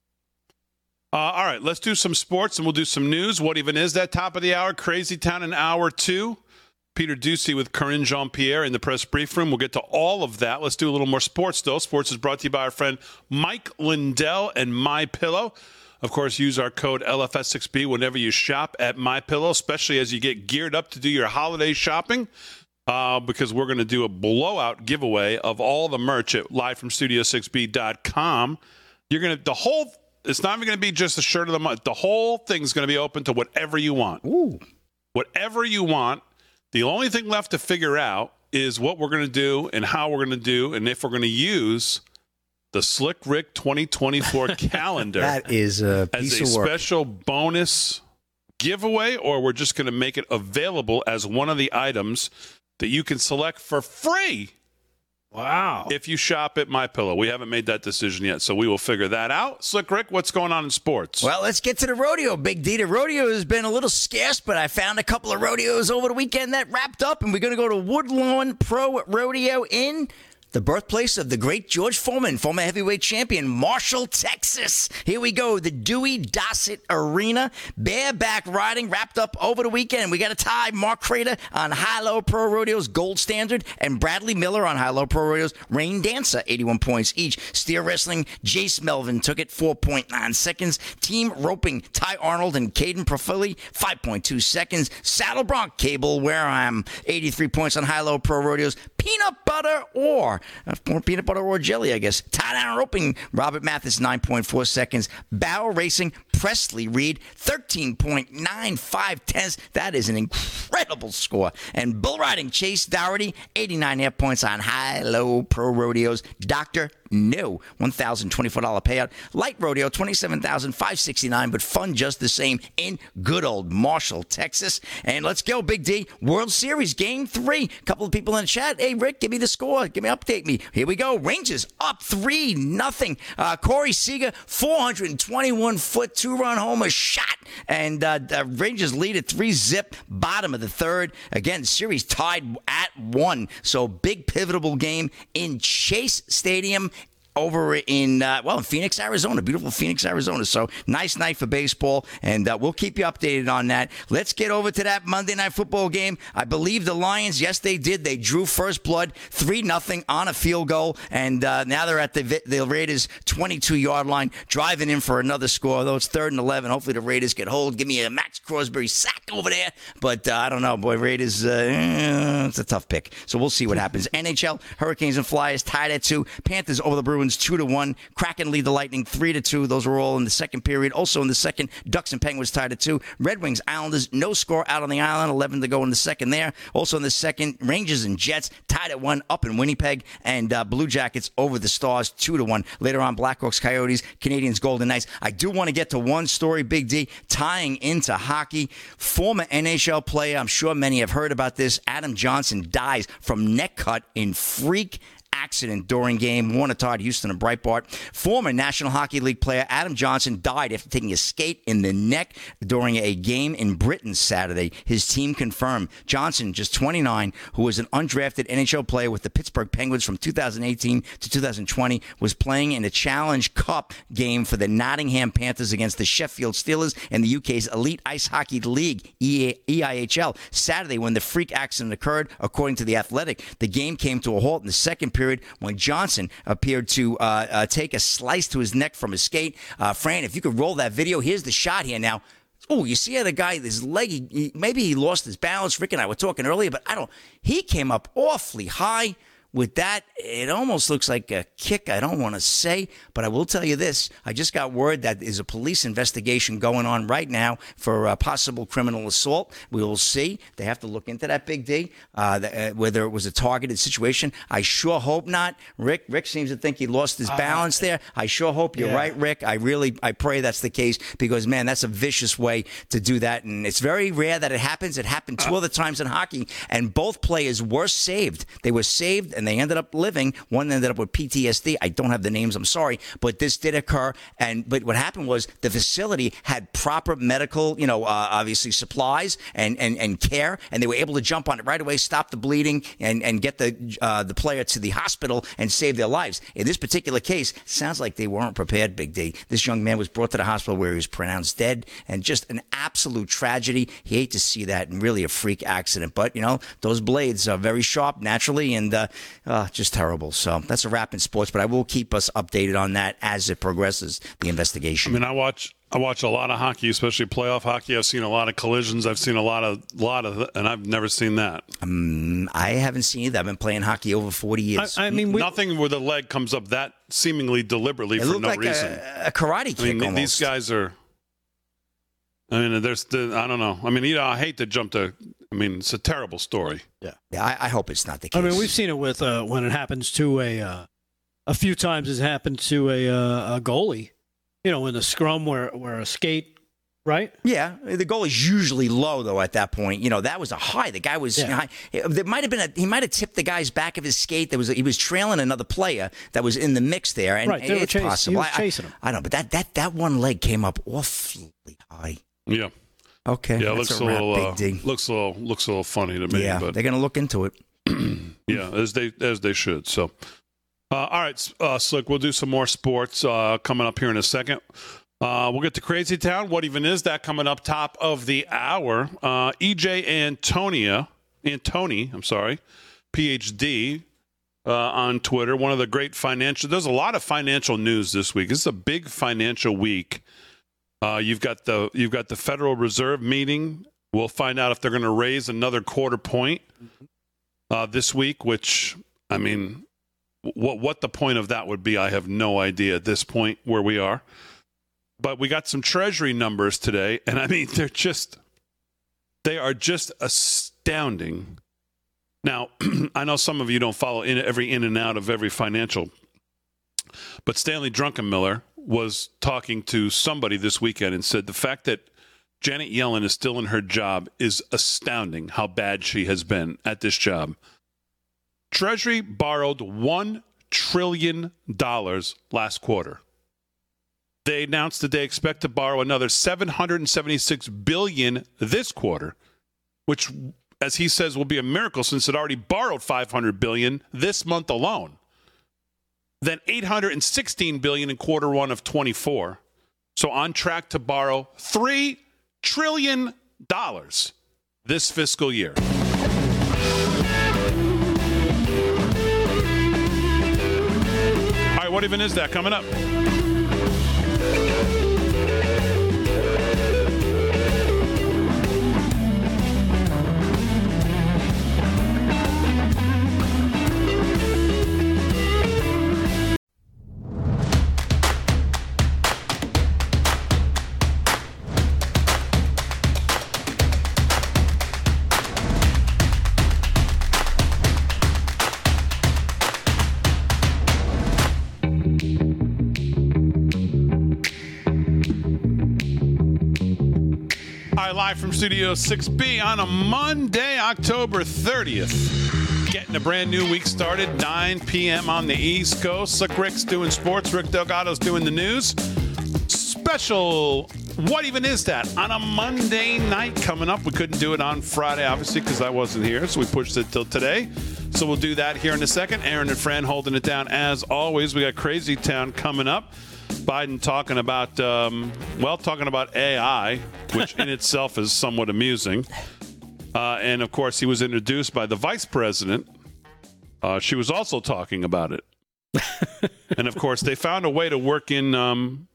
Uh, all right, let's do some sports and we'll do some news. What even is that? Top of the hour, Crazy Town in hour two. Peter Doocy with Karine Jean Pierre in the press brief room. We'll get to all of that. Let's do a little more sports, though. Sports is brought to you by our friend Mike Lindell and My Pillow. Of course, use our code LFS6B whenever you shop at My Pillow, especially as you get geared up to do your holiday shopping. Uh, because we're going to do a blowout giveaway of all the merch at livefromstudio6b.com. You're going to the whole. It's not even going to be just the shirt of the month. The whole thing's going to be open to whatever you want. Ooh. Whatever you want the only thing left to figure out is what we're going to do and how we're going to do and if we're going to use the Slick Rick 2024 *laughs* calendar. that is a piece as a special bonus giveaway, or we're just going to make it available as one of the items that you can select for free Wow. if you shop at My Pillow. We haven't made that decision yet, so we will figure that out. Slick Rick, what's going on in sports? Well, let's get to the rodeo, Big D. The rodeo has been a little scarce, but I found a couple of rodeos over the weekend that wrapped up, and we're going to go to Woodlawn Pro Rodeo in the birthplace of the great George Foreman, former heavyweight champion, Marshall, Texas. Here we go, the Dewey Dossett Arena. Bareback riding wrapped up over the weekend. We got a tie, Mark Crater on High Low Pro Rodeos Gold Standard, and Bradley Miller on High Low Pro Rodeos Rain Dancer, 81 points each. Steer Wrestling, Jace Melvin took it 4.9 seconds. Team Roping, Ty Arnold and Caden Profili, 5.2 seconds. Saddle Bronc Cable, where I'm 83 points on High Low Pro Rodeos. Peanut butter or uh, peanut butter or jelly, I guess. Tie down roping, Robert Mathis, 9.4 seconds. Barrel racing, Presley Reed, 13.95 tenths. That is an incredible score. And bull riding, Chase Dougherty, 89 air points on high low pro rodeos. Dr. No, $1,024 payout. Light rodeo, $27,569, but fun just the same in good old Marshall, Texas. And let's go, Big D. World Series, game three. couple of people in the chat. Hey, Rick, give me the score. Give me, update me. Here we go. Rangers up 3 nothing. Uh, Corey Seager, 421 foot, two run homer shot. And uh, the Rangers lead at 3 zip, bottom of the third. Again, series tied at one. So big pivotal game in Chase Stadium over in uh, well in Phoenix, Arizona, beautiful Phoenix, Arizona. So nice night for baseball, and uh, we'll keep you updated on that. Let's get over to that Monday night football game. I believe the Lions, yes, they did. They drew first blood, three nothing on a field goal, and uh, now they're at the the Raiders' 22 yard line, driving in for another score. Though it's third and 11, hopefully the Raiders get hold. Give me a Maxx Crosby sack over there, but uh, I don't know, boy. Raiders, uh, it's a tough pick. So we'll see what happens. *laughs* NHL, Hurricanes and Flyers tied at two. Panthers over the Bruins two to one. Kraken lead the Lightning three to two. Those were all in the second period. Also in the second, Ducks and Penguins tied at two. Red Wings, Islanders, no score out on the island. Eleven to go in the second there. Also in the second, Rangers and Jets tied at one up in Winnipeg, and uh, Blue Jackets over the Stars two to one. Later on, Blackhawks, Coyotes, Canadiens, Golden Knights. I do want to get to one story, Big D, tying into hockey. Former NHL player, I'm sure many have heard about this. Adam Johnson dies from neck cut in freak accident during game one Todd Houston and Breitbart. Former National Hockey League player Adam Johnson died after taking a skate in the neck during a game in Britain Saturday. His team confirmed. Johnson, just 29, who was an undrafted NHL player with the Pittsburgh Penguins from 2018 to 2020, was playing in a Challenge Cup game for the Nottingham Panthers against the Sheffield Steelers in the UK's Elite Ice Hockey League, EIHL. Saturday, when the freak accident occurred, according to The Athletic, the game came to a halt in the second period when Johnson appeared to uh, uh, take a slice to his neck from his skate. Uh, Fran, if you could roll that video, here's the shot here now. Oh, you see how the guy, his leg, he, maybe he lost his balance. Rick and I were talking earlier, but I don't. He came up awfully high with that, it almost looks like a kick. I don't want to say, but I will tell you this. I just got word that there's a police investigation going on right now for a possible criminal assault. We will see. They have to look into that, Big D, uh, the, uh, whether it was a targeted situation. I sure hope not. Rick Rick seems to think he lost his balance there. I sure hope you're yeah. right, Rick. I really, I pray that's the case because, man, that's a vicious way to do that. And it's very rare that it happens. It happened two other times in hockey, and both players were saved. They were saved and they ended up living. One ended up with PTSD. I don't have the names. I'm sorry, but this did occur. And but what happened was the facility had proper medical, you know, uh, obviously supplies and, and and care, and they were able to jump on it right away, stop the bleeding, and and get the uh, the player to the hospital and save their lives. In this particular case, sounds like they weren't prepared. Big D. This young man was brought to the hospital where he was pronounced dead, and just an absolute tragedy. He hate to see that, and really a freak accident. But you know, those blades are very sharp naturally, and uh, uh, just terrible. So that's a wrap in sports. But I will keep us updated on that as it progresses. The investigation. I mean, I watch I watch a lot of hockey, especially playoff hockey. I've seen a lot of collisions. I've seen a lot of lot of, and I've never seen that. Um, I haven't seen either. I've been playing hockey over forty years. I, I mean, we, Nothing where the leg comes up that seemingly deliberately for no like reason. a, a karate kick. I mean, almost. these guys are. I mean, there's the I don't know. I mean, you know, I hate to jump to. I mean, it's a terrible story. Yeah, I, I hope it's not the case. I mean, we've seen it with uh, when it happens to a uh, a few times. It's happened to a, uh, a goalie. You know, in the scrum where where a skate, right? Yeah, the goal is usually low though. At that point, you know that was a high. The guy was Yeah. high. There might have been a he might have tipped the guy's back of his skate. There was a, he was trailing another player that was in the mix there, and Right, they were it's chas- he possible. was I- I- chasing him. I, know, but that that that one leg came up awfully high. Yeah, Okay, yeah. It looks a wrap, little uh, looks a little looks a little funny to me. yeah, but they're gonna look into it. *clears throat* Yeah, as they as they should. So, uh, all right, uh, Slick, we'll do some more sports uh, coming up here in a second. Uh, we'll get to Crazy Town. What even is that coming up top of the hour? Uh, EJ Antonia, Antoni, I'm sorry, PhD uh, on Twitter. One of the great financial. There's a lot of financial news this week. This is a big financial week. Uh, you've got the you've got the Federal Reserve meeting. We'll find out if they're going to raise another quarter point uh, this week. Which I mean, what what the point of that would be, I have no idea at this point where we are. But we got some Treasury numbers today, and I mean they're just they are just astounding. Now, *clears throat* I know some of you don't follow in every in and out of every financial, but Stanley Druckenmiller was talking to somebody this weekend and said the fact that Janet Yellen is still in her job is astounding how bad she has been at this job. Treasury borrowed $1 trillion last quarter. They announced that they expect to borrow another 776 billion this quarter, which as he says will be a miracle since it already borrowed 500 billion this month alone. Then 816 billion in quarter 1 of 24. So on track to borrow 3 trillion dollars this fiscal year. All right, what even is that coming up? Studio 6B on a Monday, October 30th. Getting a brand new week started, 9 p.m. on the East Coast. Slick Rick's doing sports, Rick Delgado's doing the news. Special, what even is that? On a Monday night coming up. We couldn't do it on Friday, obviously, because I wasn't here, so we pushed it till today. So we'll do that here in a second. Aaron and Fran holding it down as always. We got Crazy Town coming up. Biden talking about, um, well, talking about AI, which in *laughs* itself is somewhat amusing. Uh, and of course, he was introduced by the vice president. Uh, she was also talking about it. *laughs* and of course, they found a way to work in um,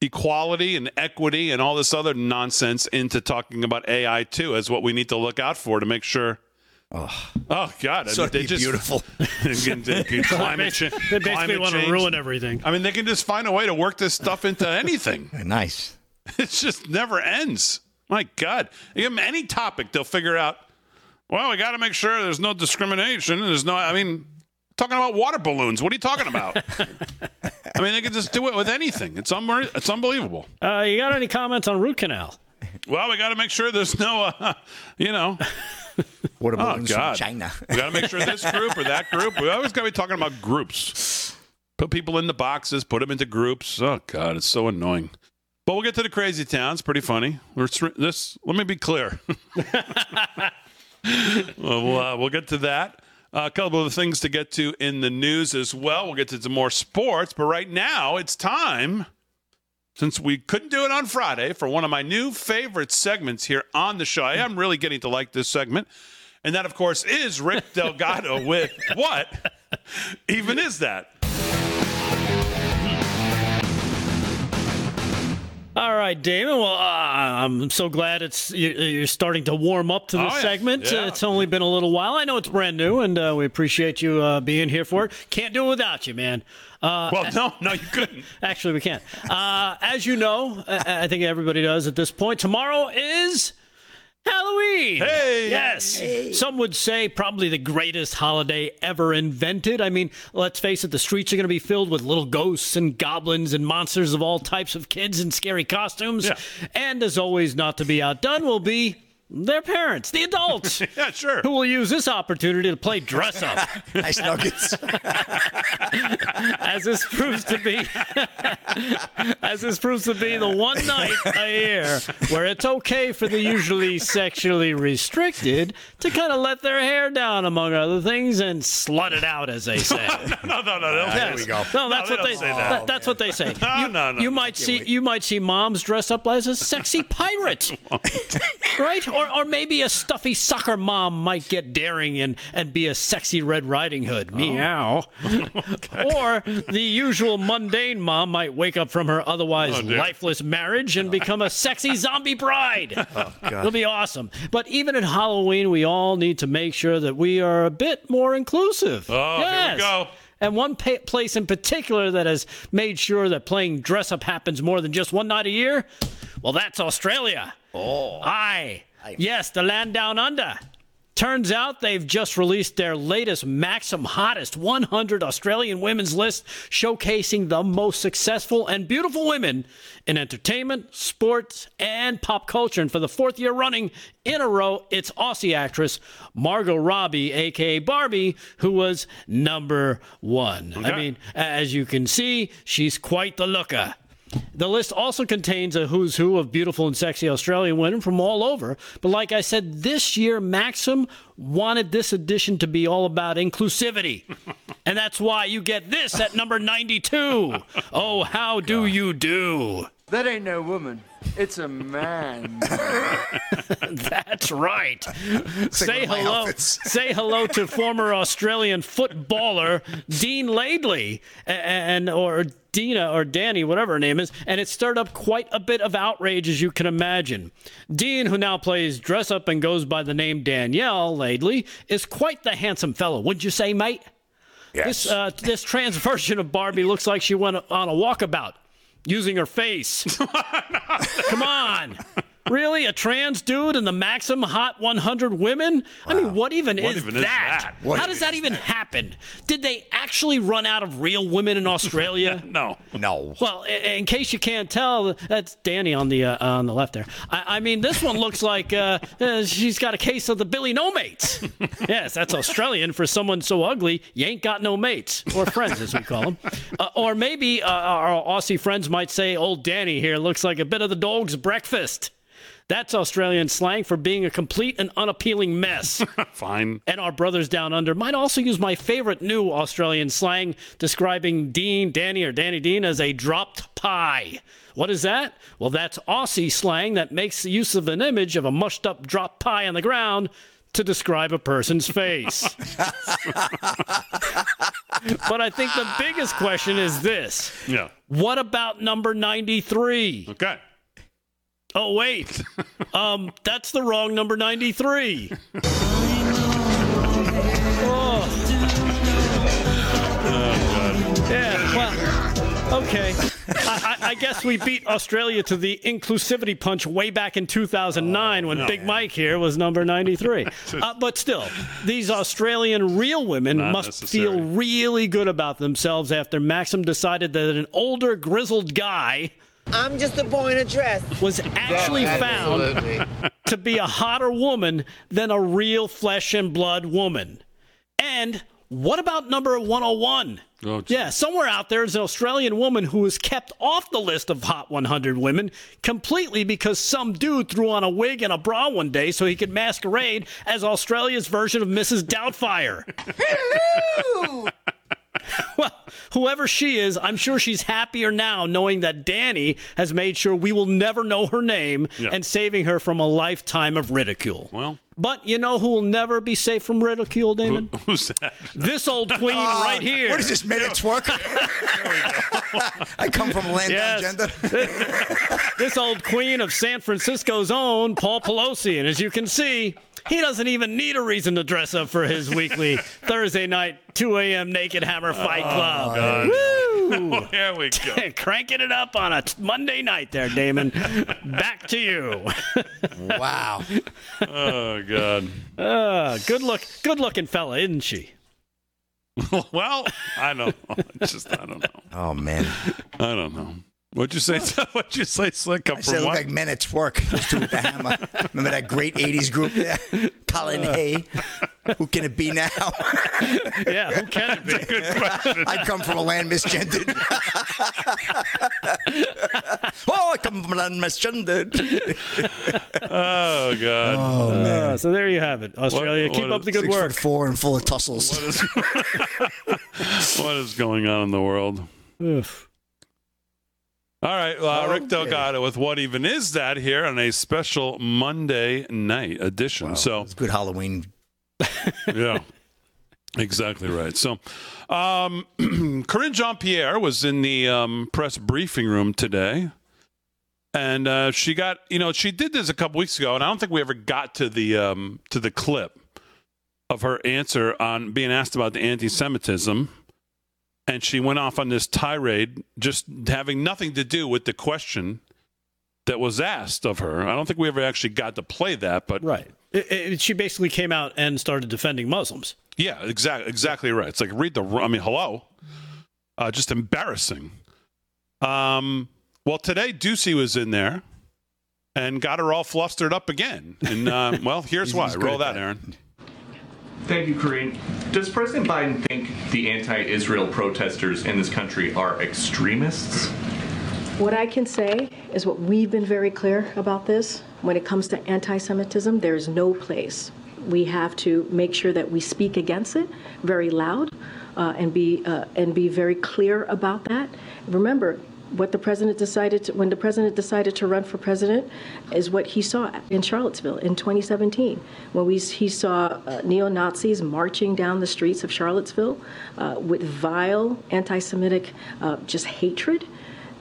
equality and equity and all this other nonsense into talking about AI too, as what we need to look out for to make sure Oh, oh God! I So mean, they be just beautiful. *laughs* *laughs* climate change. They basically climate want to change. ruin everything. I mean, they can just find a way to work this stuff into anything. *laughs* nice. It just never ends. My God. You give them any topic, they'll figure out, well, we got to make sure there's no discrimination. There's no, I mean, talking about water balloons. What are you talking about? I mean, they can just do it with anything. It's, unbe- it's unbelievable. Uh, you got any comments on root canal? Well, we got to make sure there's no, uh, you know, *laughs* Oh, balloons from God. China. we got to make sure this group or that group. We always got to be talking about groups. Put people in the boxes, put them into groups. Oh God, it's so annoying. But we'll get to the crazy towns. Pretty funny. We're this. Let me be clear. *laughs* well, we'll, uh, we'll get to that. Uh, a couple of things to get to in the news as well. We'll get to some more sports, but right now it's time. Since we couldn't do it on Friday for one of my new favorite segments here on the show, I am really getting to like this segment. And that, of course, is Rick *laughs* Delgado with what even is that? All right, Damon. Well, uh, I'm so glad it's you- you're starting to warm up to this Oh, yeah. segment. Yeah. It's only been a little while. I know it's brand new, and uh, we appreciate you uh, being here for it. Can't do it without you, man. Uh, Well, no, no, you couldn't. *laughs* Actually, we can't. Uh, as you know, I, I think everybody does at this point. Tomorrow is Halloween. Hey! Yes. Some would say probably the greatest holiday ever invented. I mean, let's face it, the streets are going to be filled with little ghosts and goblins and monsters of all types of kids in scary costumes. Yeah. And as always, not to be outdone, will be their parents, the adults. *laughs* Yeah, sure. Who will use this opportunity to play dress up, *laughs* Nice nuggets. *laughs* as this proves to be, as this proves to be the one night a year where it's okay for the usually sexually restricted to kind of let their hair down, among other things, and slut it out, as they say. No, no, no. no. There we go. No, that's they what they. don't say that. that- that's what they say. No, you, no, no. you might see you might see moms dress up as a sexy pirate, right? Or or maybe a stuffy soccer mom might get daring and and be a sexy Red Riding Hood. Meow. *laughs* or the usual mundane mom might wake up from her otherwise Oh, lifeless marriage and become a sexy zombie bride. *laughs* Oh, It'll be awesome. But even at Halloween, we all need to make sure that we are a bit more inclusive. Oh, here we go. And one pa- place in particular that has made sure that playing dress up happens more than just one night a year, well, that's Australia. Oh. Aye. Yes, the land down under. Turns out they've just released their latest Maxim Hottest 100 Australian women's list, showcasing the most successful and beautiful women in entertainment, sports, and pop culture. And for the fourth year running in a row, it's Aussie actress Margot Robbie, aka Barbie, who was number one. I mean, as you can see, she's quite the looker. The list also contains a who's who of beautiful and sexy Australian women from all over. But like I said, this year Maxim wanted this edition to be all about inclusivity. *laughs* and that's why you get this at number 92. *laughs* Oh, how do you do? That ain't no woman. It's a man. *laughs* That's right. Say one of my hello. outfits. *laughs* Say hello to former Australian footballer Dean Laidley and or Dina or Danny, whatever her name is, and it stirred up quite a bit of outrage as you can imagine. Dean, who now plays dress up and goes by the name Danielle Laidley, is quite the handsome fellow, wouldn't you say, mate? This uh, this trans version of Barbie looks like she went on a walkabout using her face. *laughs* Come on. Really? A trans dude in the Maxim Hot 100 Women? I mean, what even What is even is that? that? How does that even happen? Did they actually run out of real women in *laughs* Australia? *laughs* No. No. Well, i- in case you can't tell, that's Danny on the uh, on the left there. I, I mean, this one looks like uh, *laughs* uh, she's got a case of the Billy No Mates. yes, that's Australian for someone so ugly you ain't got no mates or friends, as we call them. Uh, or maybe uh, our Aussie friends might say, "Old Danny here looks like a bit of the dog's breakfast." That's Australian slang for being a complete and unappealing mess. *laughs* Fine. and our brothers down under might also use my favorite new Australian slang describing Dean, Danny, or Danny Dean as a dropped pie. What is that? Well, that's Aussie slang that makes use of an image of a mushed up dropped pie on the ground to describe a person's face. *laughs* but I think the biggest question is this Yeah. What about number 93? Okay. Oh wait, *laughs* um, that's the wrong number ninety three. oh. oh yeah. Well, okay. I, I, guess we beat Australia to the inclusivity punch way back in 2009 when no, Big man. Mike here was number 93. *laughs* uh, but still, these Australian real women Not must necessary. feel really good about themselves after Maxim decided that an older, grizzled guy I'm just a boy in a dress. was actually oh, found *laughs* to be a hotter woman than a real flesh and blood woman. And what about number 101? Oh, oh yeah, somewhere out there is an Australian woman who was kept off the list of Hot 100 women completely because some dude threw on a wig and a bra one day so he could masquerade as Australia's version of Mrs. Doubtfire. *laughs* *laughs* Well, whoever she is, I'm sure she's happier now knowing that Danny has made sure we will never know her name Yeah. and saving her from a lifetime of ridicule. Well, But you know who will never be safe from ridicule, Damon? *laughs* who's that? This old queen *laughs* right here. What is this, minute twerk? I come from a land Yes. down gender. this old queen of San Francisco's own, Paul Pelosi. And as you can see, he doesn't even need a reason to dress up for his weekly *laughs* Thursday night 2 a.m. Naked Hammer Fight Club. Woo! *laughs* There we go. *laughs* Cranking it up on a t- Monday night there, Damon. Back to you. Wow. Oh God. Uh, good look, good looking fella, isn't she? well, I don't know. Just I don't know. Oh man. I don't know. What'd you say? *laughs* What'd you say, Slick? Come I from said, look like men at twerk. Those two with the hammer. *laughs* Remember that great '80s group there? Colin Hay. Who can it be now? *laughs* Yeah, who can it be? Good question. I come from a land misgendered. oh, I come from a land misgendered. Oh God. Oh man. Uh, so there you have it, Australia. What- Keep what up the is- good Six work. foot four and full of tussles. What is, what is going on in the world? Oof. All right, uh, Rick Delgado with what even is that here on a special Monday night edition. So It's good Halloween. *laughs* yeah, exactly right. So, um, *clears throat* Karine Jean Pierre was in the um, press briefing room today, and uh, she got you know she did this a couple weeks ago, and I don't think we ever got to the um, to the clip of her answer on being asked about the anti-Semitism. And she went off on this tirade, just having nothing to do with the question that was asked of her. I don't think we ever actually got to play that, but Right. It, it, she basically came out and started defending Muslims. Yeah, exactly, exactly right. It's like read the. I mean, hello, uh, just embarrassing. Um, well, today Doocy was in there and got her all flustered up again. And uh, *laughs* well, here's why. Roll that, that. Aaron. Thank you, Karine. Does President Biden think the anti Israel protesters in this country are extremists? What I can say is what we've been very clear about this. When it comes to anti Semitism, there is no place. We have to make sure that we speak against it very loud uh, and, be, uh, and be very clear about that. Remember, what the president decided to, when the president decided to run for president is what he saw in Charlottesville in 2017 when we, he saw uh, neo-Nazis marching down the streets of Charlottesville uh, with vile anti-Semitic uh, just hatred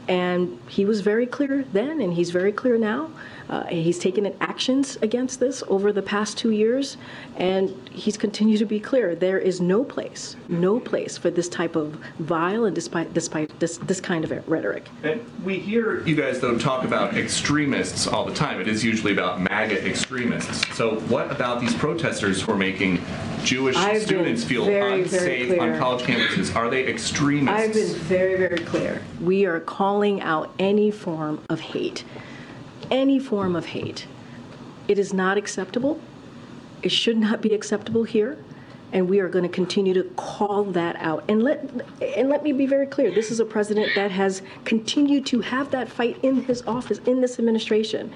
and he was very clear then, and he's very clear now. Uh, he's taken actions against this over the past two years, and he's continued to be clear. There is no place, no place for this type of vile and despite, despite this, this kind of rhetoric. And we hear you guys, though, talk about extremists all the time. It is usually about MAGA extremists. So, what about these protesters who are making Jewish I've students feel very, very unsafe on college campuses? Are they extremists? I've been very, very clear. We are calling out any form of hate. Any form of hate. It is not acceptable. It should not be acceptable here. And we are going to continue to call that out. And let and let me be very clear. This is a president that has continued to have that fight in his office, in this administration.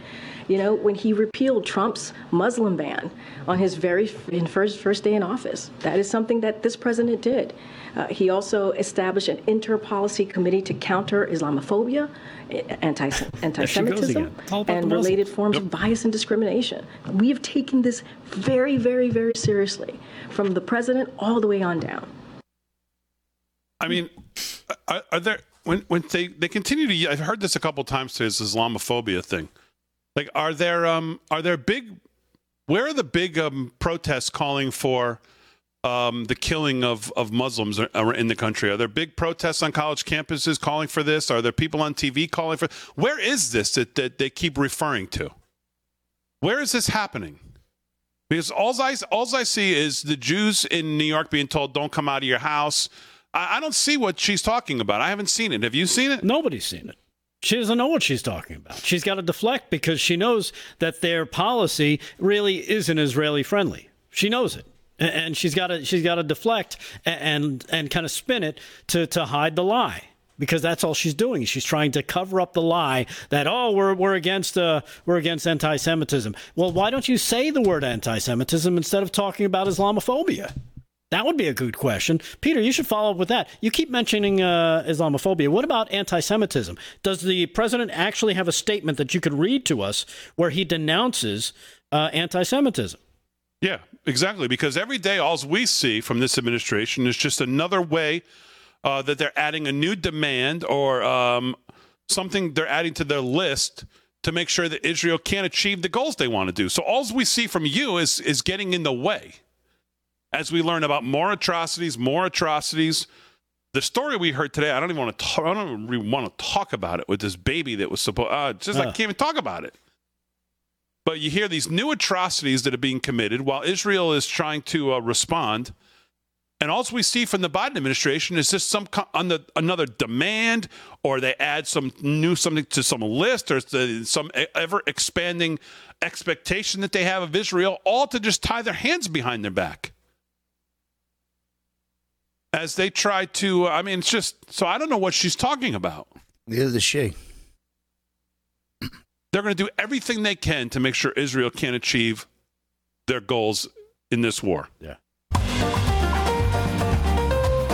You know, when he repealed Trump's Muslim ban on his very in first first day in office, that is something that this president did. Uh, he also established an inter-policy committee to counter Islamophobia, anti- anti-Semitism, again. It's all about the and related forms of bias and discrimination. We have taken this very, very, very seriously, from the president all the way on down. I mean, are, are there when when they they continue to? I've heard this a couple times today. This Islamophobia thing. Like, are there um are there big? Where are the big um protests calling for um, the killing of, of Muslims in the country? Are there big protests on college campuses calling for this? Are there people on TV calling for? Where is this that, that they keep referring to? Where is this happening? Because all I, all I see is the Jews in New York being told, don't come out of your house. I, I don't see what she's talking about. I haven't seen it. Have you seen it? Nobody's seen it. She doesn't know what she's talking about. She's got to deflect because she knows that their policy really isn't Israeli friendly. She knows it. And she's got to she's got to deflect and and, kind of spin it to, to hide the lie because that's all she's doing. She's trying to cover up the lie that oh we're we're against uh, we're against anti-Semitism. Well, why don't you say the word anti-Semitism instead of talking about Islamophobia? That would be a good question. Peter, you should follow up with that. You keep mentioning uh, Islamophobia. What about anti Semitism? Does the president actually have a statement that you could read to us where he denounces uh, anti Semitism? Yeah, exactly. Because every day, all we see from this administration is just another way uh, that they're adding a new demand or um, something they're adding to their list to make sure that Israel can't achieve the goals they want to do. So all we see from you is is getting in the way. As we learn about more atrocities, more atrocities. The story we heard today, I don't even want to talk, I don't even want to talk about it with this baby that was supposed. Uh, just uh. I can't even talk about it. But you hear these new atrocities that are being committed while Israel is trying to uh, respond. And all we see from the Biden administration is just some another demand, or they add some new something to some list, or some ever expanding expectation that they have of Israel, all to just tie their hands behind their back as they try to. Uh, I mean, it's just so I don't know what she's talking about. Neither does she. They're going to do everything they can to make sure Israel can achieve their goals in this war. Yeah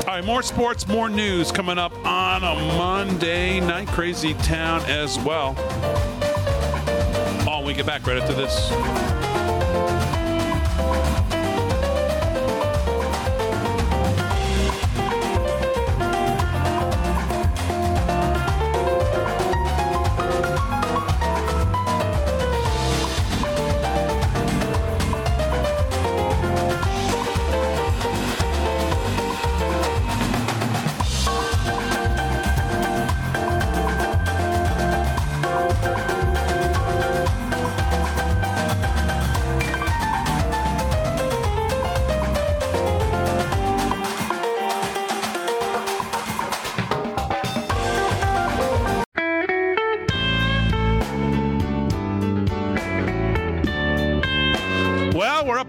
All right, more sports, more news coming up on a Monday night. Crazy town as well. Oh, we get back right after this.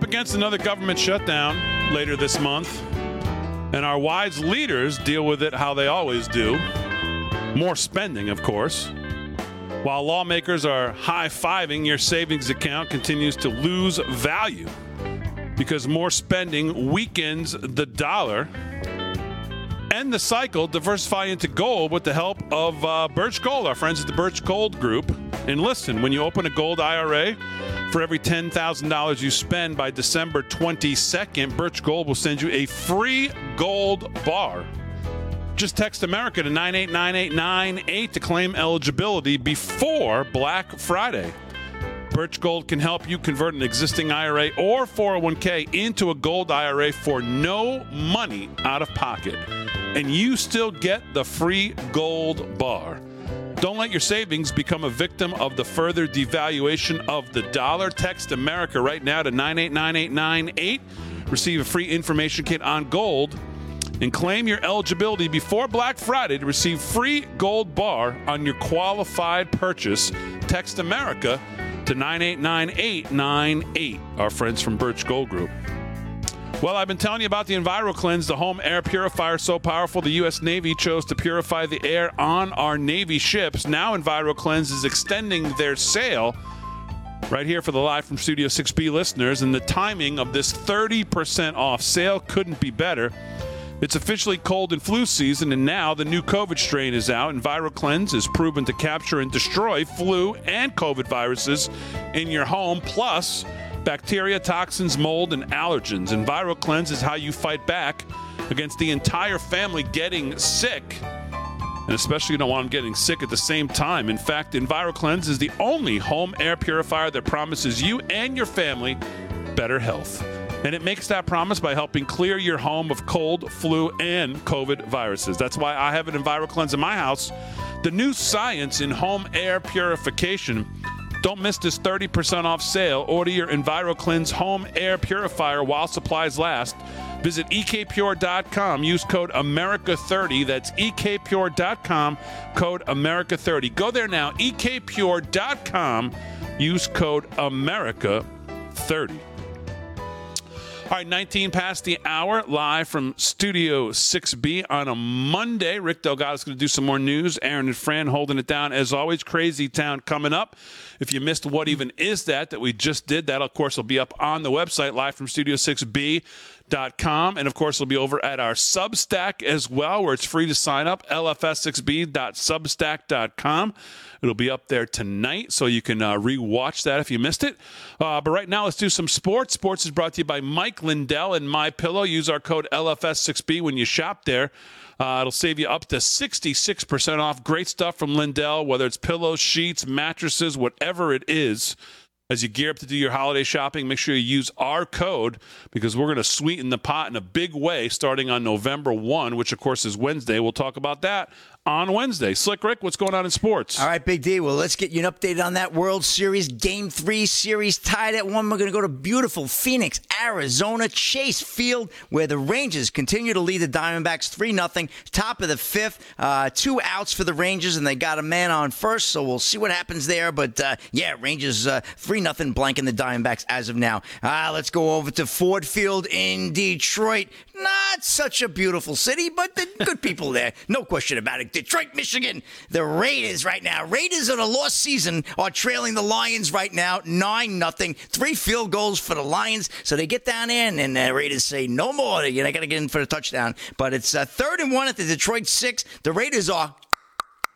Against another government shutdown later this month. And our wise leaders deal with it how they always do more spending, of course. While lawmakers are high fiving, your savings account continues to lose value because more spending weakens the dollar. End the cycle, diversify into gold with the help of uh, Birch Gold, our friends at the Birch Gold Group. And listen, when you open a gold IRA, for every $10,000 you spend by December 22nd, Birch Gold will send you a free gold bar. Just text America to 989898 to claim eligibility before Black Friday. Birch Gold can help you convert an existing IRA or 401k into a gold IRA for no money out of pocket. And you still get the free gold bar. Don't let your savings become a victim of the further devaluation of the dollar. Text America right now to 989898. Receive a free information kit on gold and claim your eligibility before Black Friday to receive free gold bar on your qualified purchase. Text America to 989898. Our friends from Birch Gold Group. Well, I've been telling you about the EnviroKlenz, the home air purifier so powerful the U.S. Navy chose to purify the air on our Navy ships. Now, EnviroKlenz is extending their sale right here for the live from Studio 6B listeners, and the timing of this 30% off sale couldn't be better. It's officially cold and flu season, and now the new COVID strain is out. EnviroKlenz is proven to capture and destroy flu and COVID viruses in your home, plus bacteria, toxins, mold, and allergens. EnviroKlenz is how you fight back against the entire family getting sick. And especially you don't want them getting sick at the same time. In fact, EnviroKlenz is the only home air purifier that promises you and your family better health. And it makes that promise by helping clear your home of cold, flu, and COVID viruses. That's why I have an EnviroKlenz in my house. The new science in home air purification. Don't miss this 30% off sale. Order your EnviroKlenz home air purifier while supplies last. Visit ekpure.com. Use code America30. That's ekpure.com. Code America30. Go there now. ekpure.com. Use code America30. All right, 19 past the hour, live from Studio 6B on a Monday. Rick Delgado is going to do some more news. Aaron and Fran holding it down. As always, Crazy Town coming up. If you missed What Even Is That that we just did, that, of course, will be up on the website, live from Studio 6B. Com. And of course, it'll be over at our Substack as well, where it's free to sign up, lfs6b.substack.com. It'll be up there tonight, so you can uh, rewatch that if you missed it. Uh, but right now, let's do some sports. Sports is brought to you by Mike Lindell and My Pillow. Use our code LFS6B when you shop there. Uh, it'll save you up to 66% off. Great stuff from Lindell, whether it's pillows, sheets, mattresses, whatever it is. As you gear up to do your holiday shopping, make sure you use our code because we're going to sweeten the pot in a big way starting on November 1, which of course is Wednesday. We'll talk about that on Wednesday. Slick Rick, what's going on in sports? All right, Big D. Well, let's get you an update on that World Series Game 3 series tied at 1. We're going to go to beautiful Phoenix, Arizona, Chase Field, where the Rangers continue to lead the Diamondbacks 3 0. Top of the fifth. Uh, two outs for the Rangers, and they got a man on first, so we'll see what happens there. But uh, yeah, Rangers uh, 3 0 blanking the Diamondbacks as of now. Uh, let's go over to Ford Field in Detroit. Not such a beautiful city, but the good people there. No question about it. Detroit, Michigan. The Raiders right now. Raiders on a lost season are trailing the Lions right now, 9 nothing. Three field goals for the Lions. So they get down in, and the Raiders say, no more. You're not going to get in for the touchdown. But it's uh, third and one at the Detroit six. The Raiders are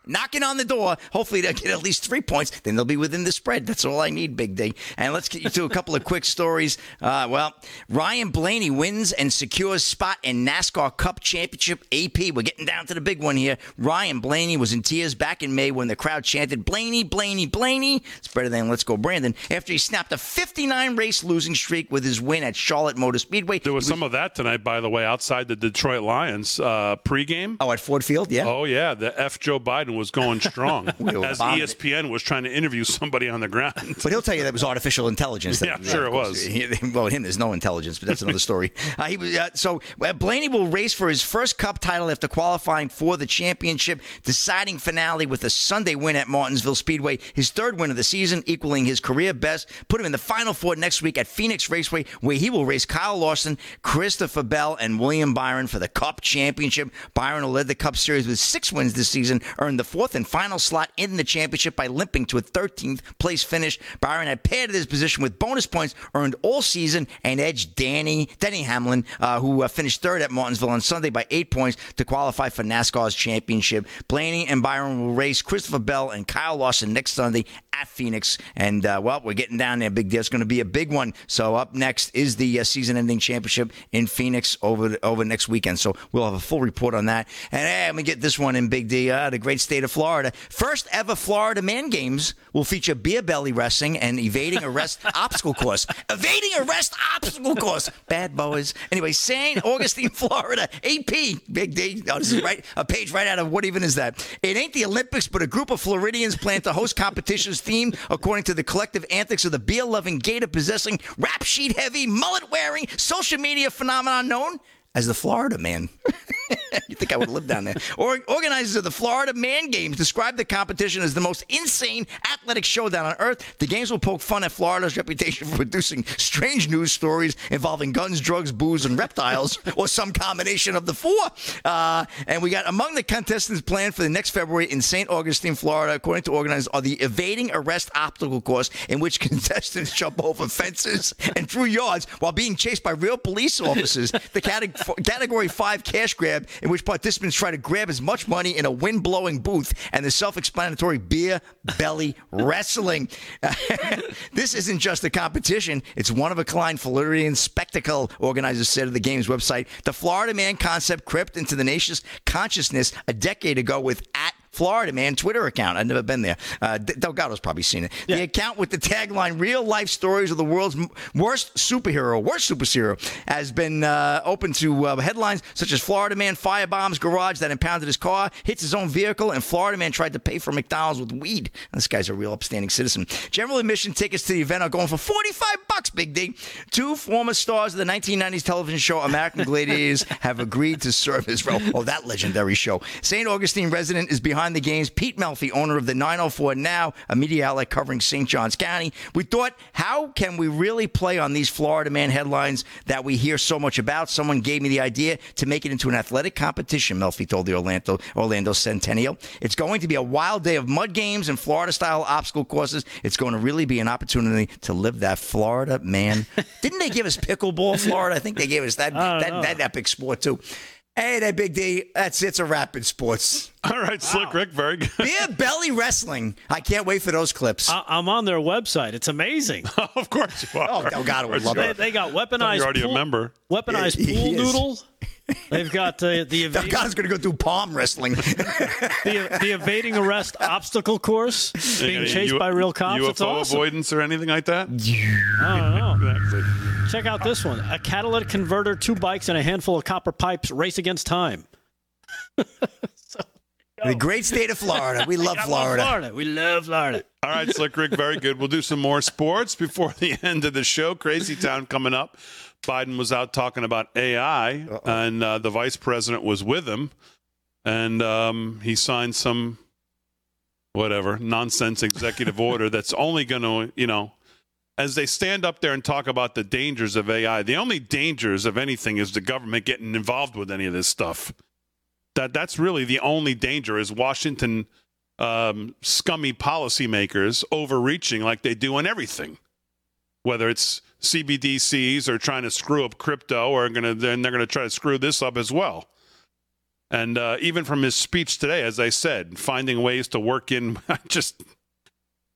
knocking on the door. Hopefully, they'll get at least three points. Then they'll be within the spread. That's all I need, Big D. And let's get you to a couple of quick stories. Uh, well, Ryan Blaney wins and secures spot in NASCAR Cup Championship AP. We're getting down to the big one here. Ryan Blaney was in tears back in May when the crowd chanted, Blaney, Blaney, Blaney. It's better than Let's Go Brandon. After he snapped a 59 race losing streak with his win at Charlotte Motor Speedway. There was, was some of that tonight, by the way, outside the Detroit Lions uh, pregame. Oh, at Ford Field? Yeah. Oh, yeah. The F. Joe Biden was going strong *laughs* as ESPN was trying to interview somebody on the ground. But he'll tell you that was artificial intelligence. That, yeah, I'm sure it was. He, well, him, there's no intelligence, but that's another story. *laughs* Uh, he was uh, so uh, Blaney will race for his first Cup title after qualifying for the championship, deciding finale with a Sunday win at Martinsville Speedway, his third win of the season, equaling his career best. Put him in the final four next week at Phoenix Raceway, where he will race Kyle Larson, Christopher Bell, and William Byron for the Cup championship. Byron will lead the Cup Series with six wins this season, earned the fourth and final slot in the championship by limping to a 13th place finish. Byron had padded his position with bonus points earned all season and edged Danny Denny Hamlin, uh, who uh, finished third at Martinsville on Sunday by eight points to qualify for NASCAR's championship. Blaney and Byron will race Christopher Bell and Kyle Larson next Sunday at Phoenix. And, uh, well, we're getting down there, big deal. It's going to be a big one. So up next is the uh, season-ending championship in Phoenix over the, over next weekend. So we'll have a full report on that. And hey, let me get this one in, Big D. Uh, the great state of Florida. First ever Florida Man Games will feature beer belly wrestling and evading arrest *laughs* obstacle course. Evading arrest obstacle course. Bad boys. Anyway, St. Augustine, *laughs* Florida. AP. Big D. Oh, this is right. A page right out of what even is that? It ain't the Olympics, but a group of Floridians plan to host competitions themed according to the collective antics of the beer loving, gator possessing, rap sheet heavy, mullet wearing, social media phenomenon known as the Florida man. *laughs* you think I would live down there? Or, organizers of the Florida Man Games describe the competition as the most insane athletic showdown on earth. The games will poke fun at Florida's reputation for producing strange news stories involving guns, drugs, booze, and reptiles, *laughs* or some combination of the four. Uh, and we got among the contestants planned for the next February in St. Augustine, Florida, according to organizers, are the evading arrest obstacle course, in which *laughs* contestants jump over fences and through yards while being chased by real police officers. The category five cash grab, in which participants try to grab as much money in a wind blowing booth, and the self explanatory beer belly *laughs* wrestling. *laughs* this isn't just a competition, it's one of a kind Floridian spectacle, organizers said of the game's website. The Florida Man concept crept into the nation's consciousness a decade ago with at Florida Man Twitter account. I've never been there. Uh, Delgado's probably seen it. The account with the tagline "Real Life Stories of the World's Worst Superhero, Worst Superhero" has been uh, open to uh, headlines such as "Florida Man firebombs garage that impounded his car, hits his own vehicle, and Florida Man tried to pay for McDonald's with weed." This guy's a real upstanding citizen. General admission tickets to the event are going for forty-five bucks. Big D. Two former stars of the 1990s television show American Gladiators *laughs* have agreed to serve as well. Oh, that legendary show. St. Augustine resident is behind the games. Pete Melfi, owner of the 904 Now, a media outlet covering St. Johns County. We thought, how can we really play on these Florida man headlines that we hear so much about? Someone gave me the idea to make it into an athletic competition, Melfi told the Orlando, Orlando Centennial. It's going to be a wild day of mud games and Florida style obstacle courses. It's going to really be an opportunity to live that Florida man. *laughs* Didn't they give us pickleball, Florida? I think they gave us that, that, that epic sport, too. Hey, that big D. That's it's a rapid sports. *laughs* All right, Slick Rick, very good. Beer belly wrestling. I can't wait for those clips. I- I'm on their website. It's amazing. *laughs* of course you are. Oh, Delgado would love they, it. they got weaponized. You're already pool, a member. Weaponized Yeah, pool is. noodle. They've got uh, the evading, Delgado's going to go do palm wrestling. *laughs* the, the evading arrest obstacle course, being chased U- by real cops. UFO it's awesome. avoidance or anything like that? I don't know. Check out this one: a catalytic converter, two bikes, and a handful of copper pipes race against time. *laughs* the great state of Florida. We *laughs* love I love Florida. Florida. We love Florida. All right, Slick Rick, very good. We'll do some more sports before the *laughs* end of the show. Crazy Town coming up. Biden was out talking about AI, and uh, the vice president was with him, and um, he signed some whatever nonsense executive order that's only going to, you know, as they stand up there and talk about the dangers of AI, the only dangers of anything is the government getting involved with any of this stuff. That that's really the only danger is Washington um, scummy policymakers overreaching like they do on everything, whether it's CBDCs or trying to screw up crypto, or gonna then they're going to try to screw this up as well. And uh, even from his speech today, as I said, finding ways to work in *laughs* just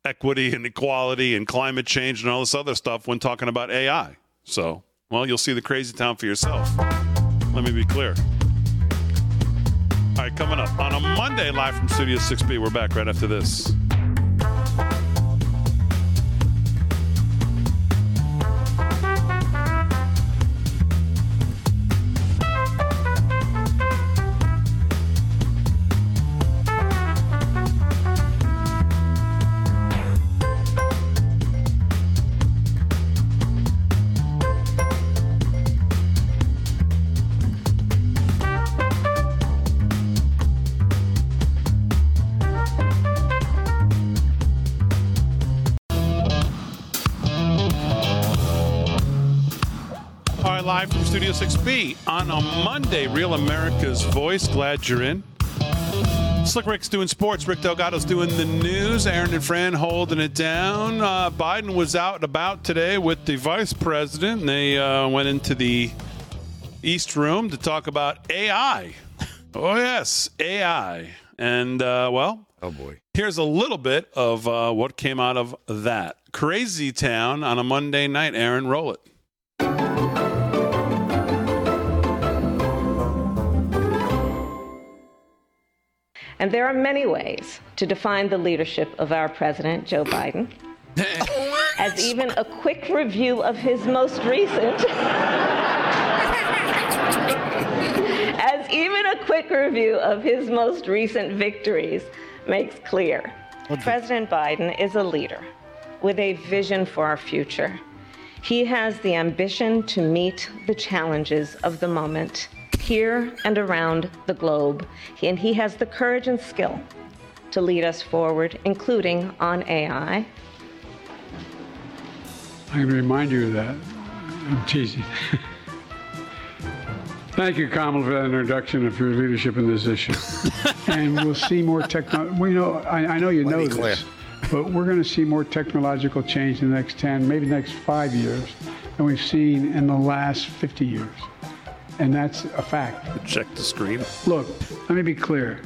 equity and equality and climate change and all this other stuff when talking about AI. So, well, you'll see the crazy town for yourself. Let me be clear. All right, coming up on a Monday, live from Studio 6B. We're back right after this. Live from Studio 6B on a Monday, Real America's Voice. Glad you're in. Slick Rick's doing sports. Rick Delgado's doing the news. Aaron and Fran holding it down. Uh, Biden was out and about today with the vice president. And they uh, went into the East Room to talk about AI. *laughs* Oh, yes, AI. And, uh, well, oh, boy. Here's a little bit of uh, what came out of that. Crazy Town on a Monday night. Aaron, roll it. And there are many ways to define the leadership of our president, Joe Biden. *laughs* As even a quick review of his most recent *laughs* As even a quick review of his most recent victories makes clear. President Biden is a leader with a vision for our future. He has the ambition to meet the challenges of the moment here and around the globe, and he has the courage and skill to lead us forward, including on AI. I can remind you of that. I'm teasing. Thank you, Kamal, for that introduction of your leadership in this issue. *laughs* and we'll see more technology. We know, I, I know you Let know me clear. this, but we're going to see more technological change in the next 10, maybe the next five years than we've seen in the last 50 years. And that's a fact. Check the screen. Look, let me be clear.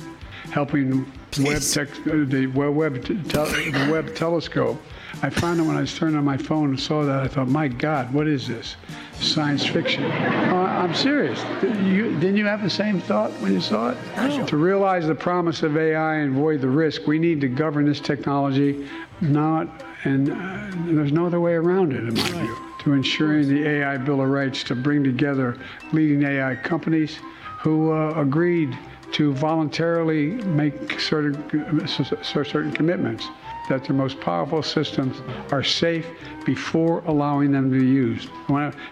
Helping web tech, uh, the web, web te- the Webb telescope. I found it when I was turning on my phone and saw that. I thought, my God, what is this? Science fiction. Uh, I'm serious. You, didn't you have the same thought when you saw it? To realize the promise of AI and avoid the risk, we need to govern this technology, not, and uh, there's no other way around it, in my view, to ensuring the AI Bill of Rights to bring together leading AI companies who uh, agreed to voluntarily make certain, certain commitments that their most powerful systems are safe before allowing them to be used.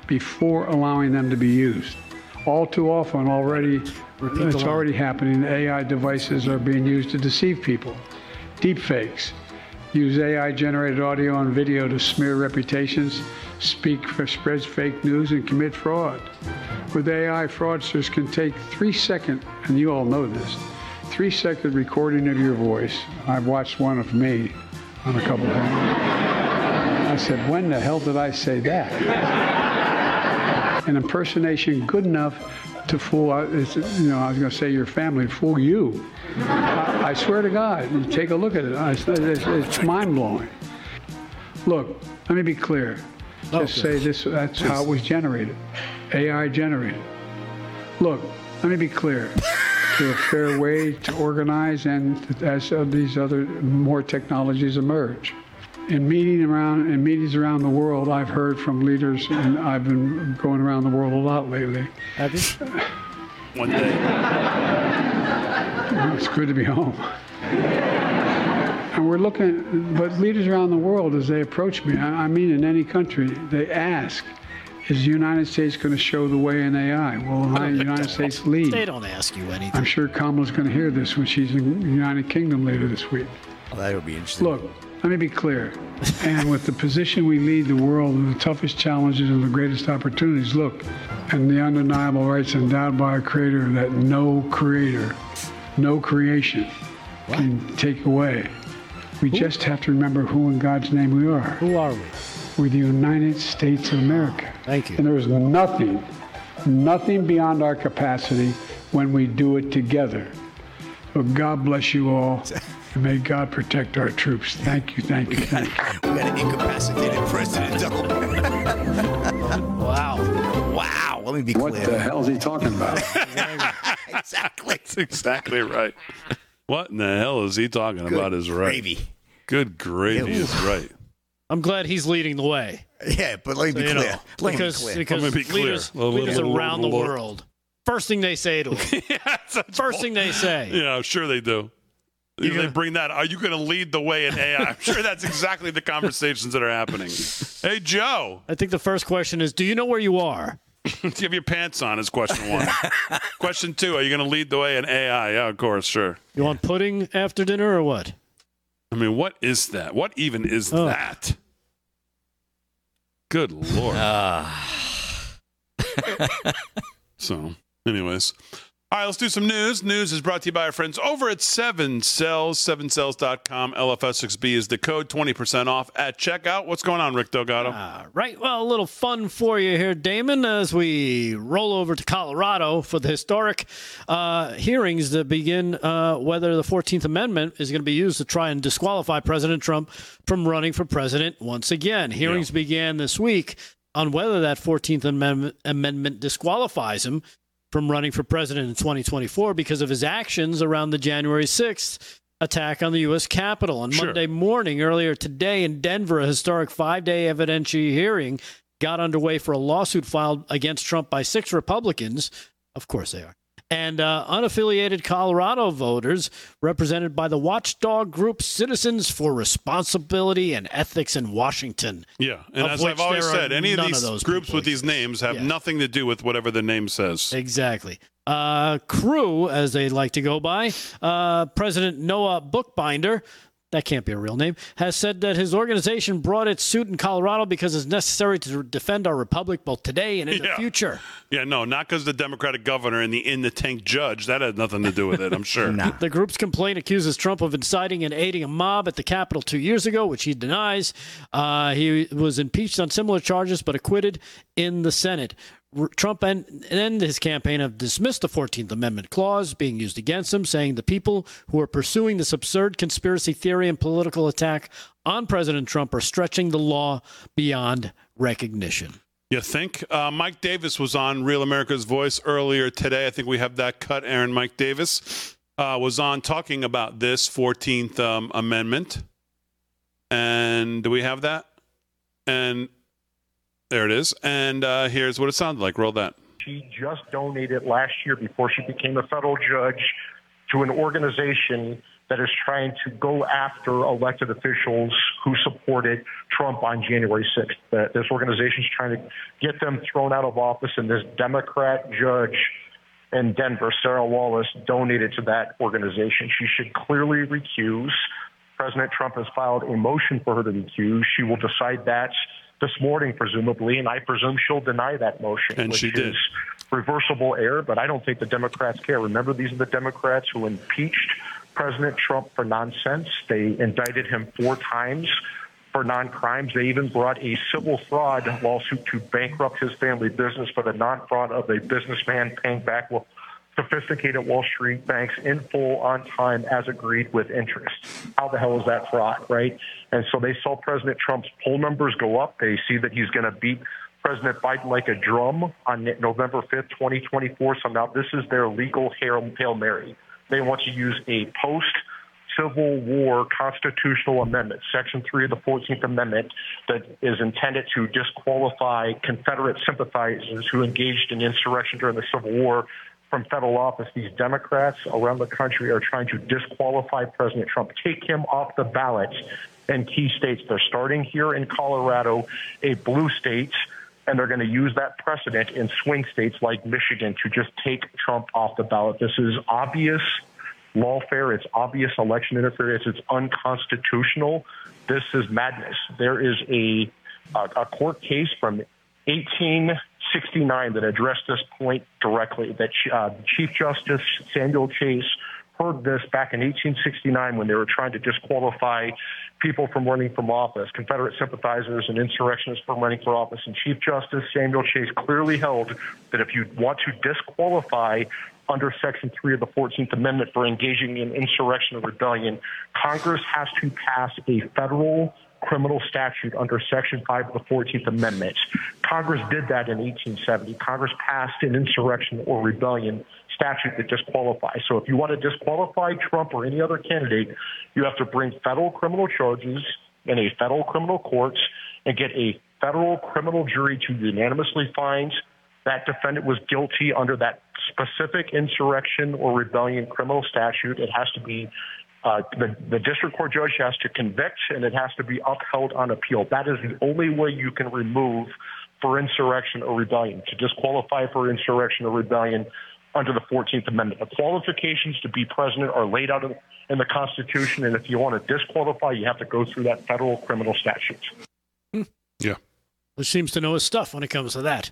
Before allowing them to be used. All too often, already, it's already happening. AI devices are being used to deceive people. Deepfakes use AI generated audio and video to smear reputations, speak for spread fake news, and commit fraud. With AI, fraudsters can take three second, and you all know this, three second recording of your voice. I've watched one of me on a couple of times. I said, when the hell did I say that? An impersonation good enough to fool, you know, I was going to say your family, fool you. I, I swear to God, take a look at it. it's, it's mind blowing. Look, let me be clear. Just say this, that's how it was generated. AI generated. Look, let me be clear to a fair way to organize and as these other more technologies emerge. In meeting around in meetings around the world, I've heard from leaders, and I've been going around the world a lot lately. Have you? One day. It's good to be home. And we're looking, but leaders around the world, as they approach me, I mean in any country, they ask, is the United States going to show the way in AI? Will the *laughs* United States lead? They don't ask you anything. I'm sure Kamala's going to hear this when she's in the United Kingdom later this week. Well, that'll be interesting. Look, let me be clear. and with the position we lead the world in the toughest challenges and the greatest opportunities, look, and the undeniable rights endowed by a creator that no creator, no creation what? can take away. We Who? just have to remember who in God's name we are. Who are we? We're the United States of America. Thank you. And there is nothing, nothing beyond our capacity when we do it together. So God bless you all. *laughs* And may God protect our troops. Thank you, thank you, thank you. We got an incapacitated president. wow. Wow. Let me be clear. What the hell is he talking about? *laughs* exactly. That's exactly right. What in the hell is he talking Good about is right. Gravy. Good gravy is right. I'm glad he's leading the way. Yeah, but let me be So, you clear. know, Let me be because clear. because Let me be clear. leaders, Little- leaders little- around the world, first thing they say to him, *laughs* first thing they say, Yeah, I'm sure they do. You they gonna- bring that. Are you going to lead the way in AI? I'm *laughs* sure that's exactly the conversations that are happening. Hey, Joe, I think the first question is, do you know where you are? *laughs* do you have your pants on? Is question one. *laughs* question two: Are you going to lead the way in AI? Yeah, of course, sure. You want pudding after dinner or what? I mean, what is that? What even is Oh. that? Good lord. Ah. so, anyways. All right, let's do some news. News is brought to you by our friends over at Seven Cells, sevencells.com. LFS6B is the code, 20% off at checkout. What's going on, Rick Delgado? Right. Well, a little fun for you here, Damon, as we roll over to Colorado for the historic uh, hearings that begin uh, whether the 14th Amendment is going to be used to try and disqualify President Trump from running for president once again. Hearings began this week on whether that 14th Amendment, amendment disqualifies him from running for president in 2024 because of his actions around the January 6th attack on the U.S. Capitol. On Sure. Monday morning, earlier today in Denver, a historic five day evidentiary hearing got underway for a lawsuit filed against Trump by six Republicans. Of course they are. And uh, unaffiliated Colorado voters, represented by the watchdog group Citizens for Responsibility and Ethics in Washington. Yeah, and as I've always said, any of these of groups with these names have Yeah. nothing to do with whatever the name says. Exactly. Uh, Crew, as they like to go by, uh, President Noah Bookbinder, that can't be a real name, has said that his organization brought its suit in Colorado because it's necessary to defend our republic both today and in the future. Yeah, no, not because the Democratic governor and the in the tank judge. That had nothing to do with it. I'm *laughs* sure. *laughs* The group's complaint accuses Trump of inciting and aiding a mob at the Capitol two years ago, which he denies. Uh, he was impeached on similar charges but acquitted in the Senate. Trump and, and his campaign have dismissed the 14th Amendment clause being used against him, saying the people who are pursuing this absurd conspiracy theory and political attack on President Trump are stretching the law beyond recognition. You think? Uh, Mike Davis was on Real America's Voice earlier today. I think we have that cut, Aaron. Mike Davis uh, was on talking about this 14th um, Amendment. And do we have that? And there it is. And uh, here's what it sounded like. Roll that. She just donated last year before she became a federal judge to an organization that is trying to go after elected officials who supported Trump on January 6th. This organization is trying to get them thrown out of office, and this Democrat judge in Denver, Sarah Wallace, donated to that organization. She should clearly recuse. President Trump has filed a motion for her to recuse. She will decide that this morning, presumably, and I presume she'll deny that motion. And which she did. Is reversible error, but I don't think the Democrats care. Remember, these are the Democrats who impeached President Trump for nonsense. They indicted him four times for non-crimes. They even brought a civil fraud lawsuit to bankrupt his family business for the non-fraud of a businessman paying back sophisticated Wall Street banks in full on time as agreed with interest. How the hell is that fraud, right? And so they saw President Trump's poll numbers go up. They see that he's going to beat President Biden like a drum on November 5th, 2024. So now this is their legal Hail Mary. They want to use a post Civil War constitutional amendment, Section 3 of the 14th Amendment, that is intended to disqualify Confederate sympathizers who engaged in insurrection during the Civil War from federal office. These Democrats around the country are trying to disqualify President Trump, take him off the ballot in key states. They're starting here in Colorado, a blue state, and they're going to use that precedent in swing states like Michigan to just take Trump off the ballot. This is obvious lawfare. It's obvious election interference. It's unconstitutional. This is madness. There is a a, court case from 1869 that addressed this point directly. That uh, Chief Justice Samuel Chase heard this back in 1869 when they were trying to disqualify people from running from office, Confederate sympathizers and insurrectionists from running for office. And Chief Justice Samuel Chase clearly held that if you want to disqualify under Section 3 of the 14th Amendment for engaging in insurrection or rebellion, Congress has to pass a federal criminal statute under Section 5 of the 14th Amendment. Congress did that in 1870. Congress passed an insurrection or rebellion statute that disqualifies. So if you want to disqualify Trump or any other candidate, you have to bring federal criminal charges in a federal criminal courts and get a federal criminal jury to unanimously find that defendant was guilty under that specific insurrection or rebellion criminal statute. It has to be uh, the, the district court judge has to convict and it has to be upheld on appeal. That is the only way you can remove for insurrection or rebellion. To disqualify for insurrection or rebellion under the 14th Amendment. The qualifications to be president are laid out in the Constitution, and if you want to disqualify, you have to go through that federal criminal statute. Yeah. Who seems to know his stuff when it comes to that.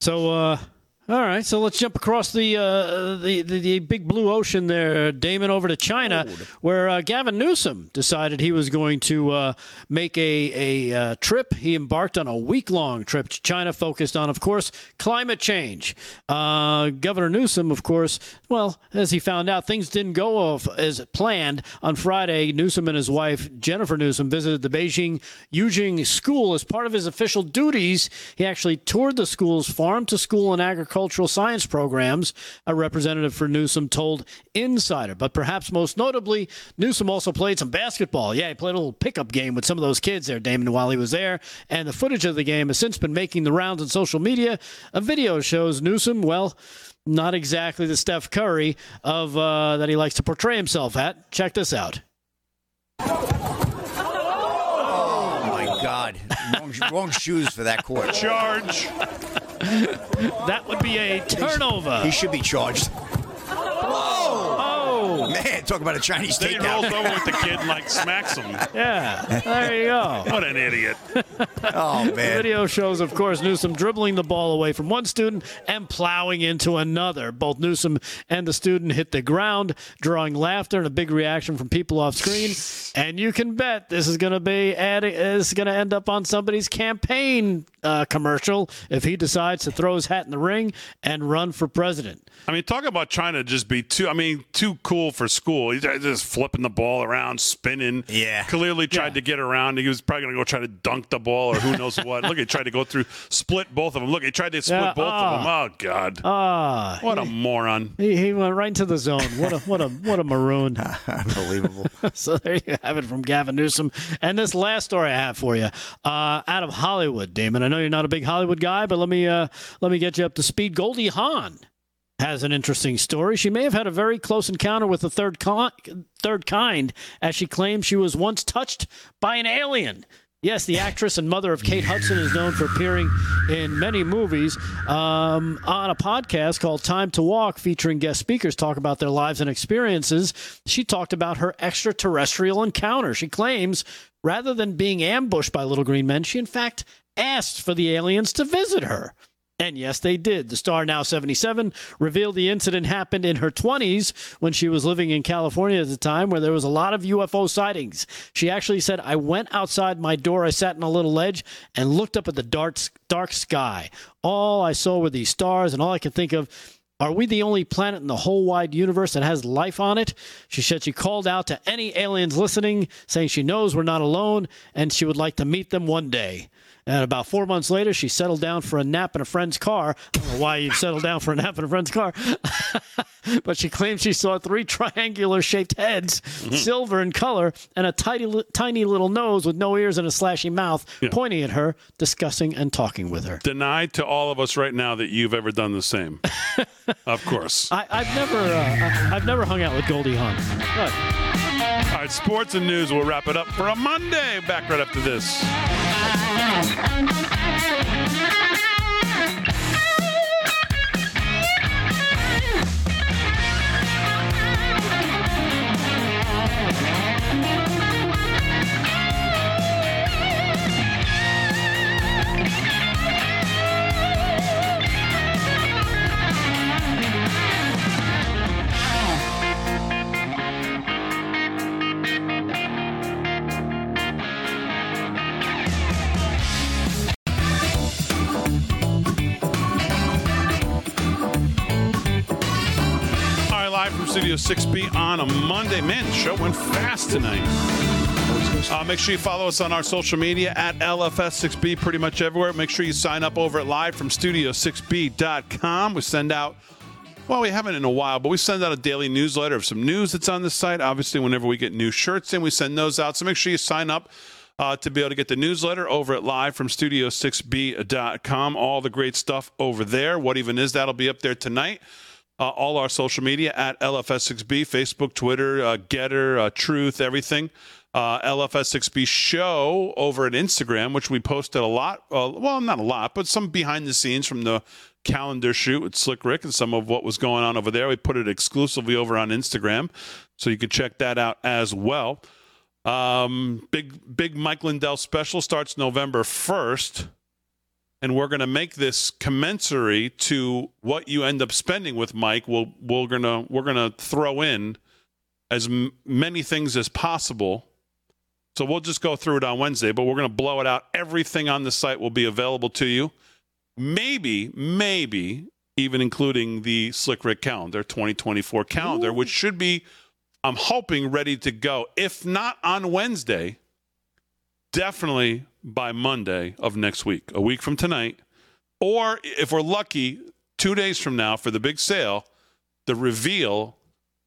So, uh, all right, so let's jump across the, uh, the, the, the big blue ocean there, Damon, over to China, where uh, Gavin Newsom decided he was going to uh, make a a uh, trip. He embarked on a week long trip to China, focused on, of course, climate change. Uh, Governor Newsom, of course, well, as he found out, things didn't go off as planned. On Friday, Newsom and his wife Jennifer Newsom visited the Beijing Yuying School as part of his official duties. He actually toured the school's farm to school and agriculture agricultural science programs, a representative for Newsom told Insider. But perhaps most notably, Newsom also played some basketball. Yeah, he played a little pickup game with some of those kids there, Damon, while he was there. And the footage of the game has since been making the rounds on social media. A video shows Newsom, well, not exactly the Steph Curry of uh, that he likes to portray himself at. Check this out. Oh my God! Wrong, wrong shoes for that court. Charge. That would be a turnover. He should be charged. Oh! Man, talk about a Chinese Then he takeout. rolls over with the kid and like smacks him. Yeah, there you go. What an idiot. *laughs* Oh man. The video shows, of course, Newsom dribbling the ball away from one student and plowing into another. Both Newsom and the student hit the ground, drawing laughter and a big reaction from people off screen. And you can bet this is going to be adding, is going to end up on somebody's campaign uh, commercial if he decides to throw his hat in the ring and run for president. I mean, talk about trying to just be too. I mean, too cool for school. He's just flipping the ball around, spinning. Yeah. Clearly tried to get around. He was probably going to go try to dunk the ball or who knows what. Look, he tried to go through, split both of them. Look, he tried to split Yeah, both of them. ah. Oh God. Ah, What a moron. He, he went right into the zone. What a what a what a maroon. *laughs* Unbelievable. *laughs* so there you have it from Gavin Newsom. And this last story I have for you, uh, out of Hollywood, Damon. I know you're not a big Hollywood guy, but let me uh, let me get you up to speed. Goldie Hawn has an interesting story. She may have had a very close encounter with the third ki- third kind, as she claims she was once touched by an alien. Yes, the actress and mother of Kate Hudson is known for appearing in many movies. Um, on a podcast called Time to Walk, featuring guest speakers talk about their lives and experiences, she talked about her extraterrestrial encounter. She claims rather than being ambushed by little green men, she in fact asked for the aliens to visit her. And yes, they did. The star, now 77, revealed the incident happened in her 20s when she was living in California at the time, where there was a lot of UFO sightings. She actually said, I went outside my door, I sat on a little ledge, and looked up at the dark, dark sky. All I saw were these stars, and all I could think of are we the only planet in the whole wide universe that has life on it? She said she called out to any aliens listening, saying she knows we're not alone and she would like to meet them one day. And about four months later, she settled down for a nap in a friend's car. I don't know why you'd settle down for a nap in a friend's car. *laughs* but she claims she saw three triangular shaped heads, silver in color, and a tiny, tiny little nose with no ears and a slashy mouth pointing at her, discussing and talking with her. Deny to all of us right now that you've ever done the same. *laughs* of course. I, I've never, uh, I- I've never hung out with Goldie Hawn. All right, sports and news. We'll wrap it up for a Monday. Back right after this. Live from Studio 6B on a Monday. Man, the show went fast tonight. Uh, make sure you follow us on our social media at LFS6B pretty much everywhere. Make sure you sign up over at live from studio6b.com. We send out, well, we haven't in a while, but we send out a daily newsletter of some news that's on the site. Obviously, whenever we get new shirts in, we send those out. So make sure you sign up uh, to be able to get the newsletter over at live from studio6b.com. All the great stuff over there. What even is that'll be up there tonight. Uh, all our social media at LFS6B, Facebook, Twitter, uh, GETTR, uh, Truth, everything. Uh, LFS6B show over at Instagram, which we posted a lot. Uh, well, not a lot, but some behind the scenes from the calendar shoot with Slick Rick and some of what was going on over there. We put it exclusively over on Instagram, so you can check that out as well. Um, big big Mike Lindell special starts November first, and we're going to make this commensurate to what you end up spending with Mike. We'll we're gonna we're gonna throw in as m- many things as possible. So we'll just go through it on Wednesday, but we're going to blow it out. Everything on the site will be available to you. Maybe, maybe even including the Slick Rick calendar, 2024 calendar, which should be, I'm hoping, ready to go. If not on Wednesday, definitely by Monday of next week, a week from tonight. Or if we're lucky, two days from now for the big sale, the reveal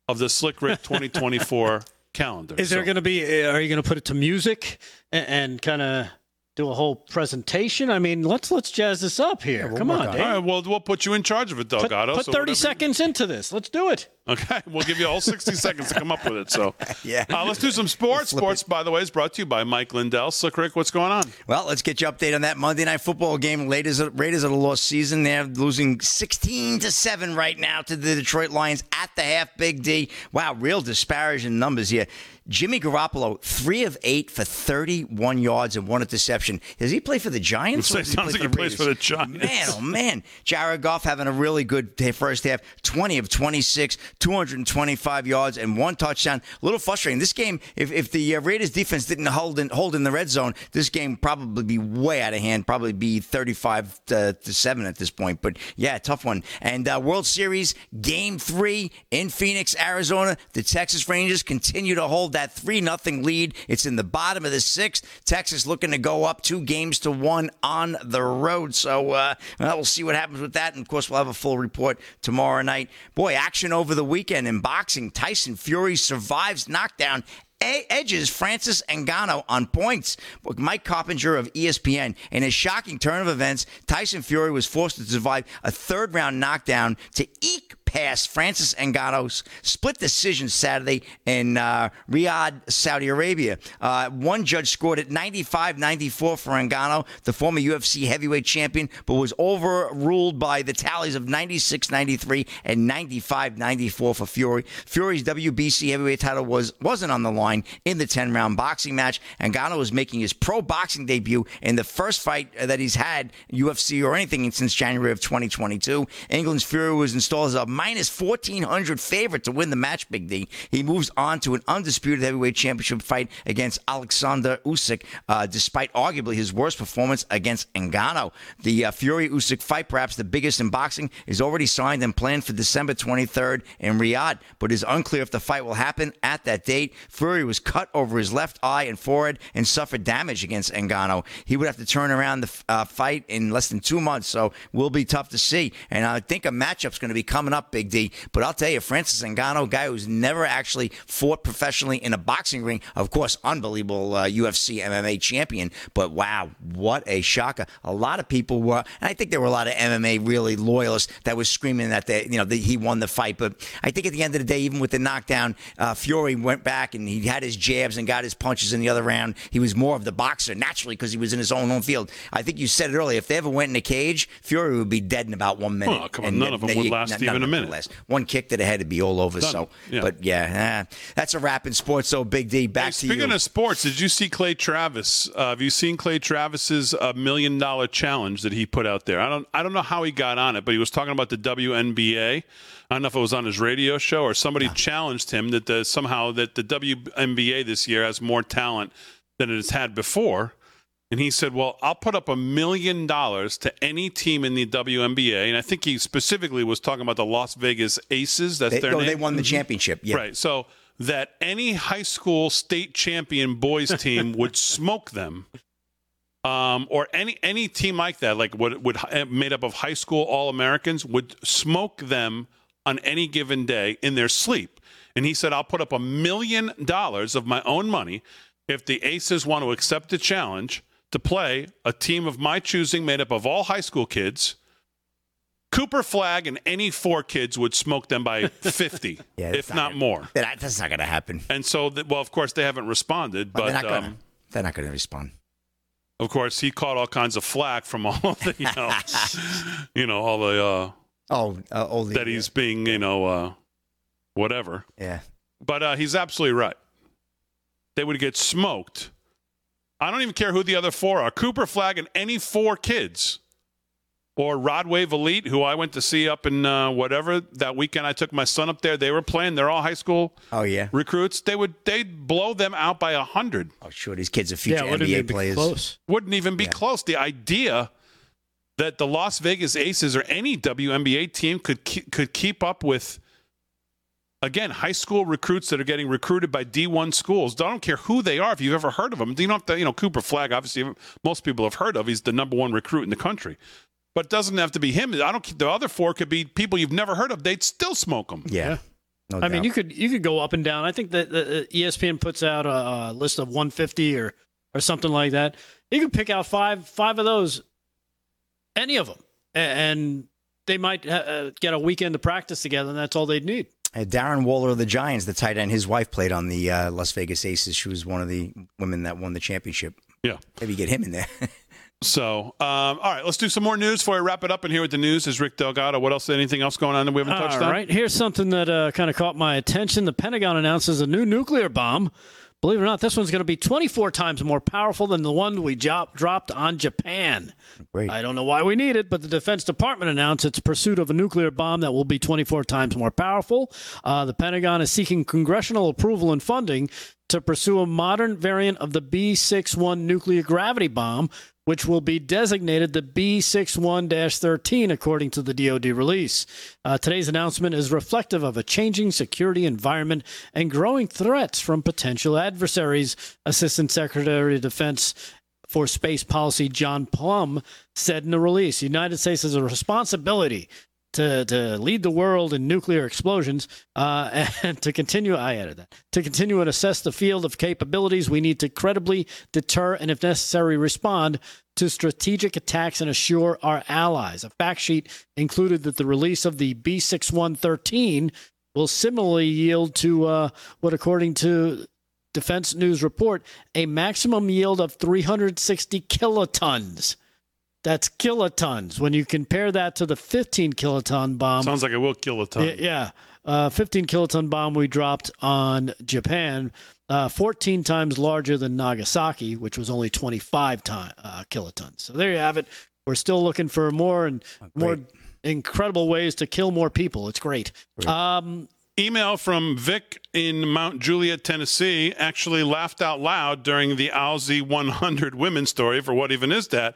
of the Slick Rick *laughs* 2024 calendar. is there going to be? uh, Are you going to put it to music and, and kind of do a whole presentation. I mean, let's let's jazz this up here. we'll Come on, on Dave. All right, well, we'll put you in charge of it, Put, Delgado. put so 30 whatever you- seconds into this. Let's do it. Okay, we'll give you all 60 *laughs* seconds to come up with it. So, *laughs* Yeah. uh, let's do some sports. Flip Sports, by the way, is brought to you by Mike Lindell. So, Rick, what's going on? Well, let's get you update on that Monday night football game. Raiders, Raiders of the lost season. They're losing 16 to 7 right now to the Detroit Lions at the half. Big D. Wow, real disparaging numbers here. Jimmy Garoppolo, three of eight for 31 yards and one interception. Does he play for the Giants? or *laughs* It sounds like he plays for the Giants. Man, oh man. Jared Goff having a really good first half. 20 of 26, 225 yards and one touchdown. A little frustrating. This game, if, if the uh, Raiders defense didn't hold in, hold in the red zone, this game would probably be way out of hand. Probably be 35 to, to 7 at this point. But yeah, tough one. And uh, World Series game three in Phoenix, Arizona. The Texas Rangers continue to hold that 3 nothing lead. It's in the bottom of the sixth. Texas looking to go up two games to one on the road. So uh, well, see what happens with that. And of course, we'll have a full report tomorrow night. Boy, action over the weekend in boxing. Tyson Fury survives knockdown edges Francis Ngannou on points. Mike Coppinger of ESPN. In a shocking turn of events, Tyson Fury was forced to survive a third round knockdown to eke past Francis Ngannou's split decision Saturday in uh, Riyadh, Saudi Arabia. Uh, one judge scored it 95-94 for Ngannou, the former UFC heavyweight champion, but was overruled by the tallies of 96-93 and 95-94 for Fury. Fury's WBC heavyweight title was wasn't on the line in the 10-round boxing match. Ngannou was making his pro boxing debut in the first fight that he's had UFC or anything since January of 2022. England's Fury was installed as a minus 1400 favorite to win the match. Big D. He moves on to an undisputed heavyweight championship fight against Alexander Usyk, uh, despite arguably his worst performance against Ngannou. The uh, Fury Usyk fight, perhaps the biggest in boxing, is already signed and planned for December 23rd in Riyadh, but is unclear if the fight will happen at that date. Fury was cut over his left eye and forehead and suffered damage against Ngannou. He would have to turn around the uh, fight in less than two months, so will be tough to see. And I think a matchup's going to be coming up, Big D. But I'll tell you, Francis Ngannou, guy who's never actually fought professionally in a boxing ring, of course, unbelievable uh, UFC MMA champion. But wow, what a shocker! A lot of people were, and I think there were a lot of MMA really loyalists that was screaming that they, you know, that he won the fight. But I think at the end of the day, even with the knockdown, uh, Fury went back and he had his jabs and got his punches in the other round. He was more of the boxer naturally because he was in his own home field. I think you said it earlier. If they ever went in a cage, Fury would be dead in about one minute. Oh, come on, And none of them would last even a would minute. last. One kick that the head would be all over. Done. So, Yeah. but yeah, eh, that's a wrap in sports. So, Big D, back to Speaking you. of sports, did you see Clay Travis? Uh, have you seen Clay Travis's uh, million dollar challenge that he put out there? I don't, I don't know how he got on it, but he was talking about the WNBA. I don't know if it was on his radio show or somebody challenged him that the, somehow that the WNBA this year has more talent than it has had before. And he said, "Well, I'll put up a million dollars to any team in the WNBA." And I think he specifically was talking about the Las Vegas Aces. That's They, their oh, name. they won the championship. Yeah. Right. So that any high school state champion boys *laughs* team would smoke them. Um, or any any team like that, like what would made up of high school All Americans, would smoke them on any given day in their sleep. And he said, "I'll put up a million dollars of my own money if the Aces want to accept the challenge to play a team of my choosing, made up of all high school kids." Cooper Flagg and any four kids would smoke them by *laughs* 50, Yeah, if not not more. That, that's not going to happen. And so, th- well, of course, they haven't responded, But but they're not going to. um, to respond. of course, he caught all kinds of flack from all the, you know, *laughs* you know, all the uh, Oh, uh, all the, that he's being, you know, uh, whatever. Yeah. But uh, he's absolutely right. They would get smoked. I don't even care who the other four are. Cooper Flagg and any four kids. Or Rod Wave Elite, who I went to see up in uh, whatever that weekend. I took my son up there. They were playing. They're all high school Oh yeah. recruits. They would they'd blow them out by a hundred. Oh sure, these kids are future Yeah, it wouldn't even NBA be players. close. Wouldn't even be close. The idea that the Las Vegas Aces or any WNBA team could ke- could keep up with again high school recruits that are getting recruited by D1 schools. I don't care who they are if you've ever heard of them. You know, if the, you know Cooper Flagg. Obviously, most people have heard of. He's the number one recruit in the country. But it doesn't have to be him. I don't. The other four could be people you've never heard of. They'd still smoke them. Yeah. No I mean, you could you could go up and down. I think that uh, ESPN puts out a, a list of 150 or or something like that, You could pick out five five of those, any of them, and they might uh, get a weekend to practice together, and that's all they'd need. Uh, Darren Waller of the Giants, the tight end, his wife played on the uh, Las Vegas Aces. She was one of the women that won the championship. Yeah. Maybe get him in there. *laughs* So, um, all right, let's do some more news before I wrap it up. And here with the news is Rick Delgado. What else? Anything else going on that we haven't touched All on? right, here's something that uh, kind of caught my attention. The Pentagon announces a new nuclear bomb. Believe it or not, this one's going to be 24 times more powerful than the one we dropped on Japan. Great. I don't know why we need it, but the Defense Department announced its pursuit of a nuclear bomb that will be 24 times more powerful. Uh, the Pentagon is seeking congressional approval and funding to pursue a modern variant of the B 61 nuclear gravity bomb, which will be designated the B 61 13, according to the DoD release. Uh, today's announcement is reflective of a changing security environment and growing threats from potential adversaries, Assistant Secretary of Defense for Space Policy John Plumb said in the release. The United States has a responsibility to, to lead the world in nuclear explosions uh, *laughs* and to continue i added that to continue and assess the field of capabilities we need to credibly deter and if necessary respond to strategic attacks and assure our allies. A fact sheet included that the release of the b6113 will similarly yield to uh, what according to defense news report a maximum yield of 360 kilotons that's kilotons. When you compare that to the 15 kiloton bomb, Sounds like it will kill a ton. yeah, yeah. Uh, 15 kiloton bomb we dropped on Japan, uh, 14 times larger than Nagasaki, which was only 25 ton, uh, kilotons. So there you have it. We're still looking for more and more incredible ways to kill more people. It's great. Um, Email from Vic in Mount Juliet, Tennessee, actually laughed out loud during the Alzi 100 women story. For what even is that?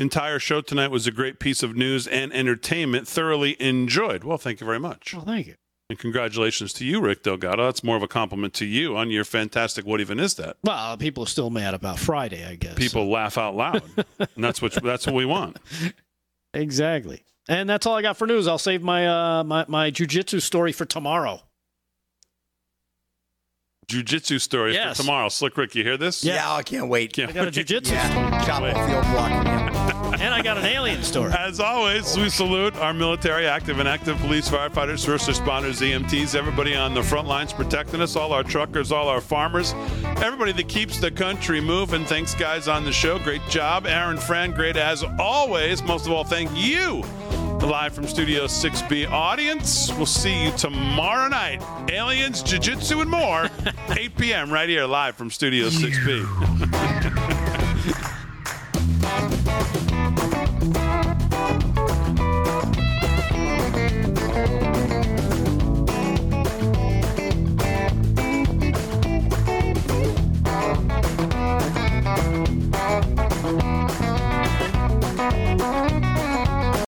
Entire show tonight was a great piece of news and entertainment. Thoroughly enjoyed. Well, thank you very much. Well, thank you. And congratulations to you, Rick Delgado. That's more of a compliment to you on your fantastic. What even is that? well, people are still mad about Friday, I guess. People laugh out loud, *laughs* and that's what that's what we want. Exactly. And that's all I got for news. I'll save my uh, my my jujitsu story for tomorrow. Jiu-jitsu story Yes. for tomorrow. Slick Rick, you hear this? Yeah, I can't wait. I got a jujitsu Yeah, chop off the old block and I got an alien story. As always, we salute our military, active and active police, firefighters, first responders, EMTs, everybody on the front lines protecting us, all our truckers, all our farmers, everybody that keeps the country moving. Thanks, guys, on the show. Great job. Aaron Fran. great as always. Most of all, thank you live from Studio 6B audience. We'll see you tomorrow night. Aliens, Jiu Jitsu, and more. *laughs* 8 p.m. right here, live from Studio 6B. *laughs*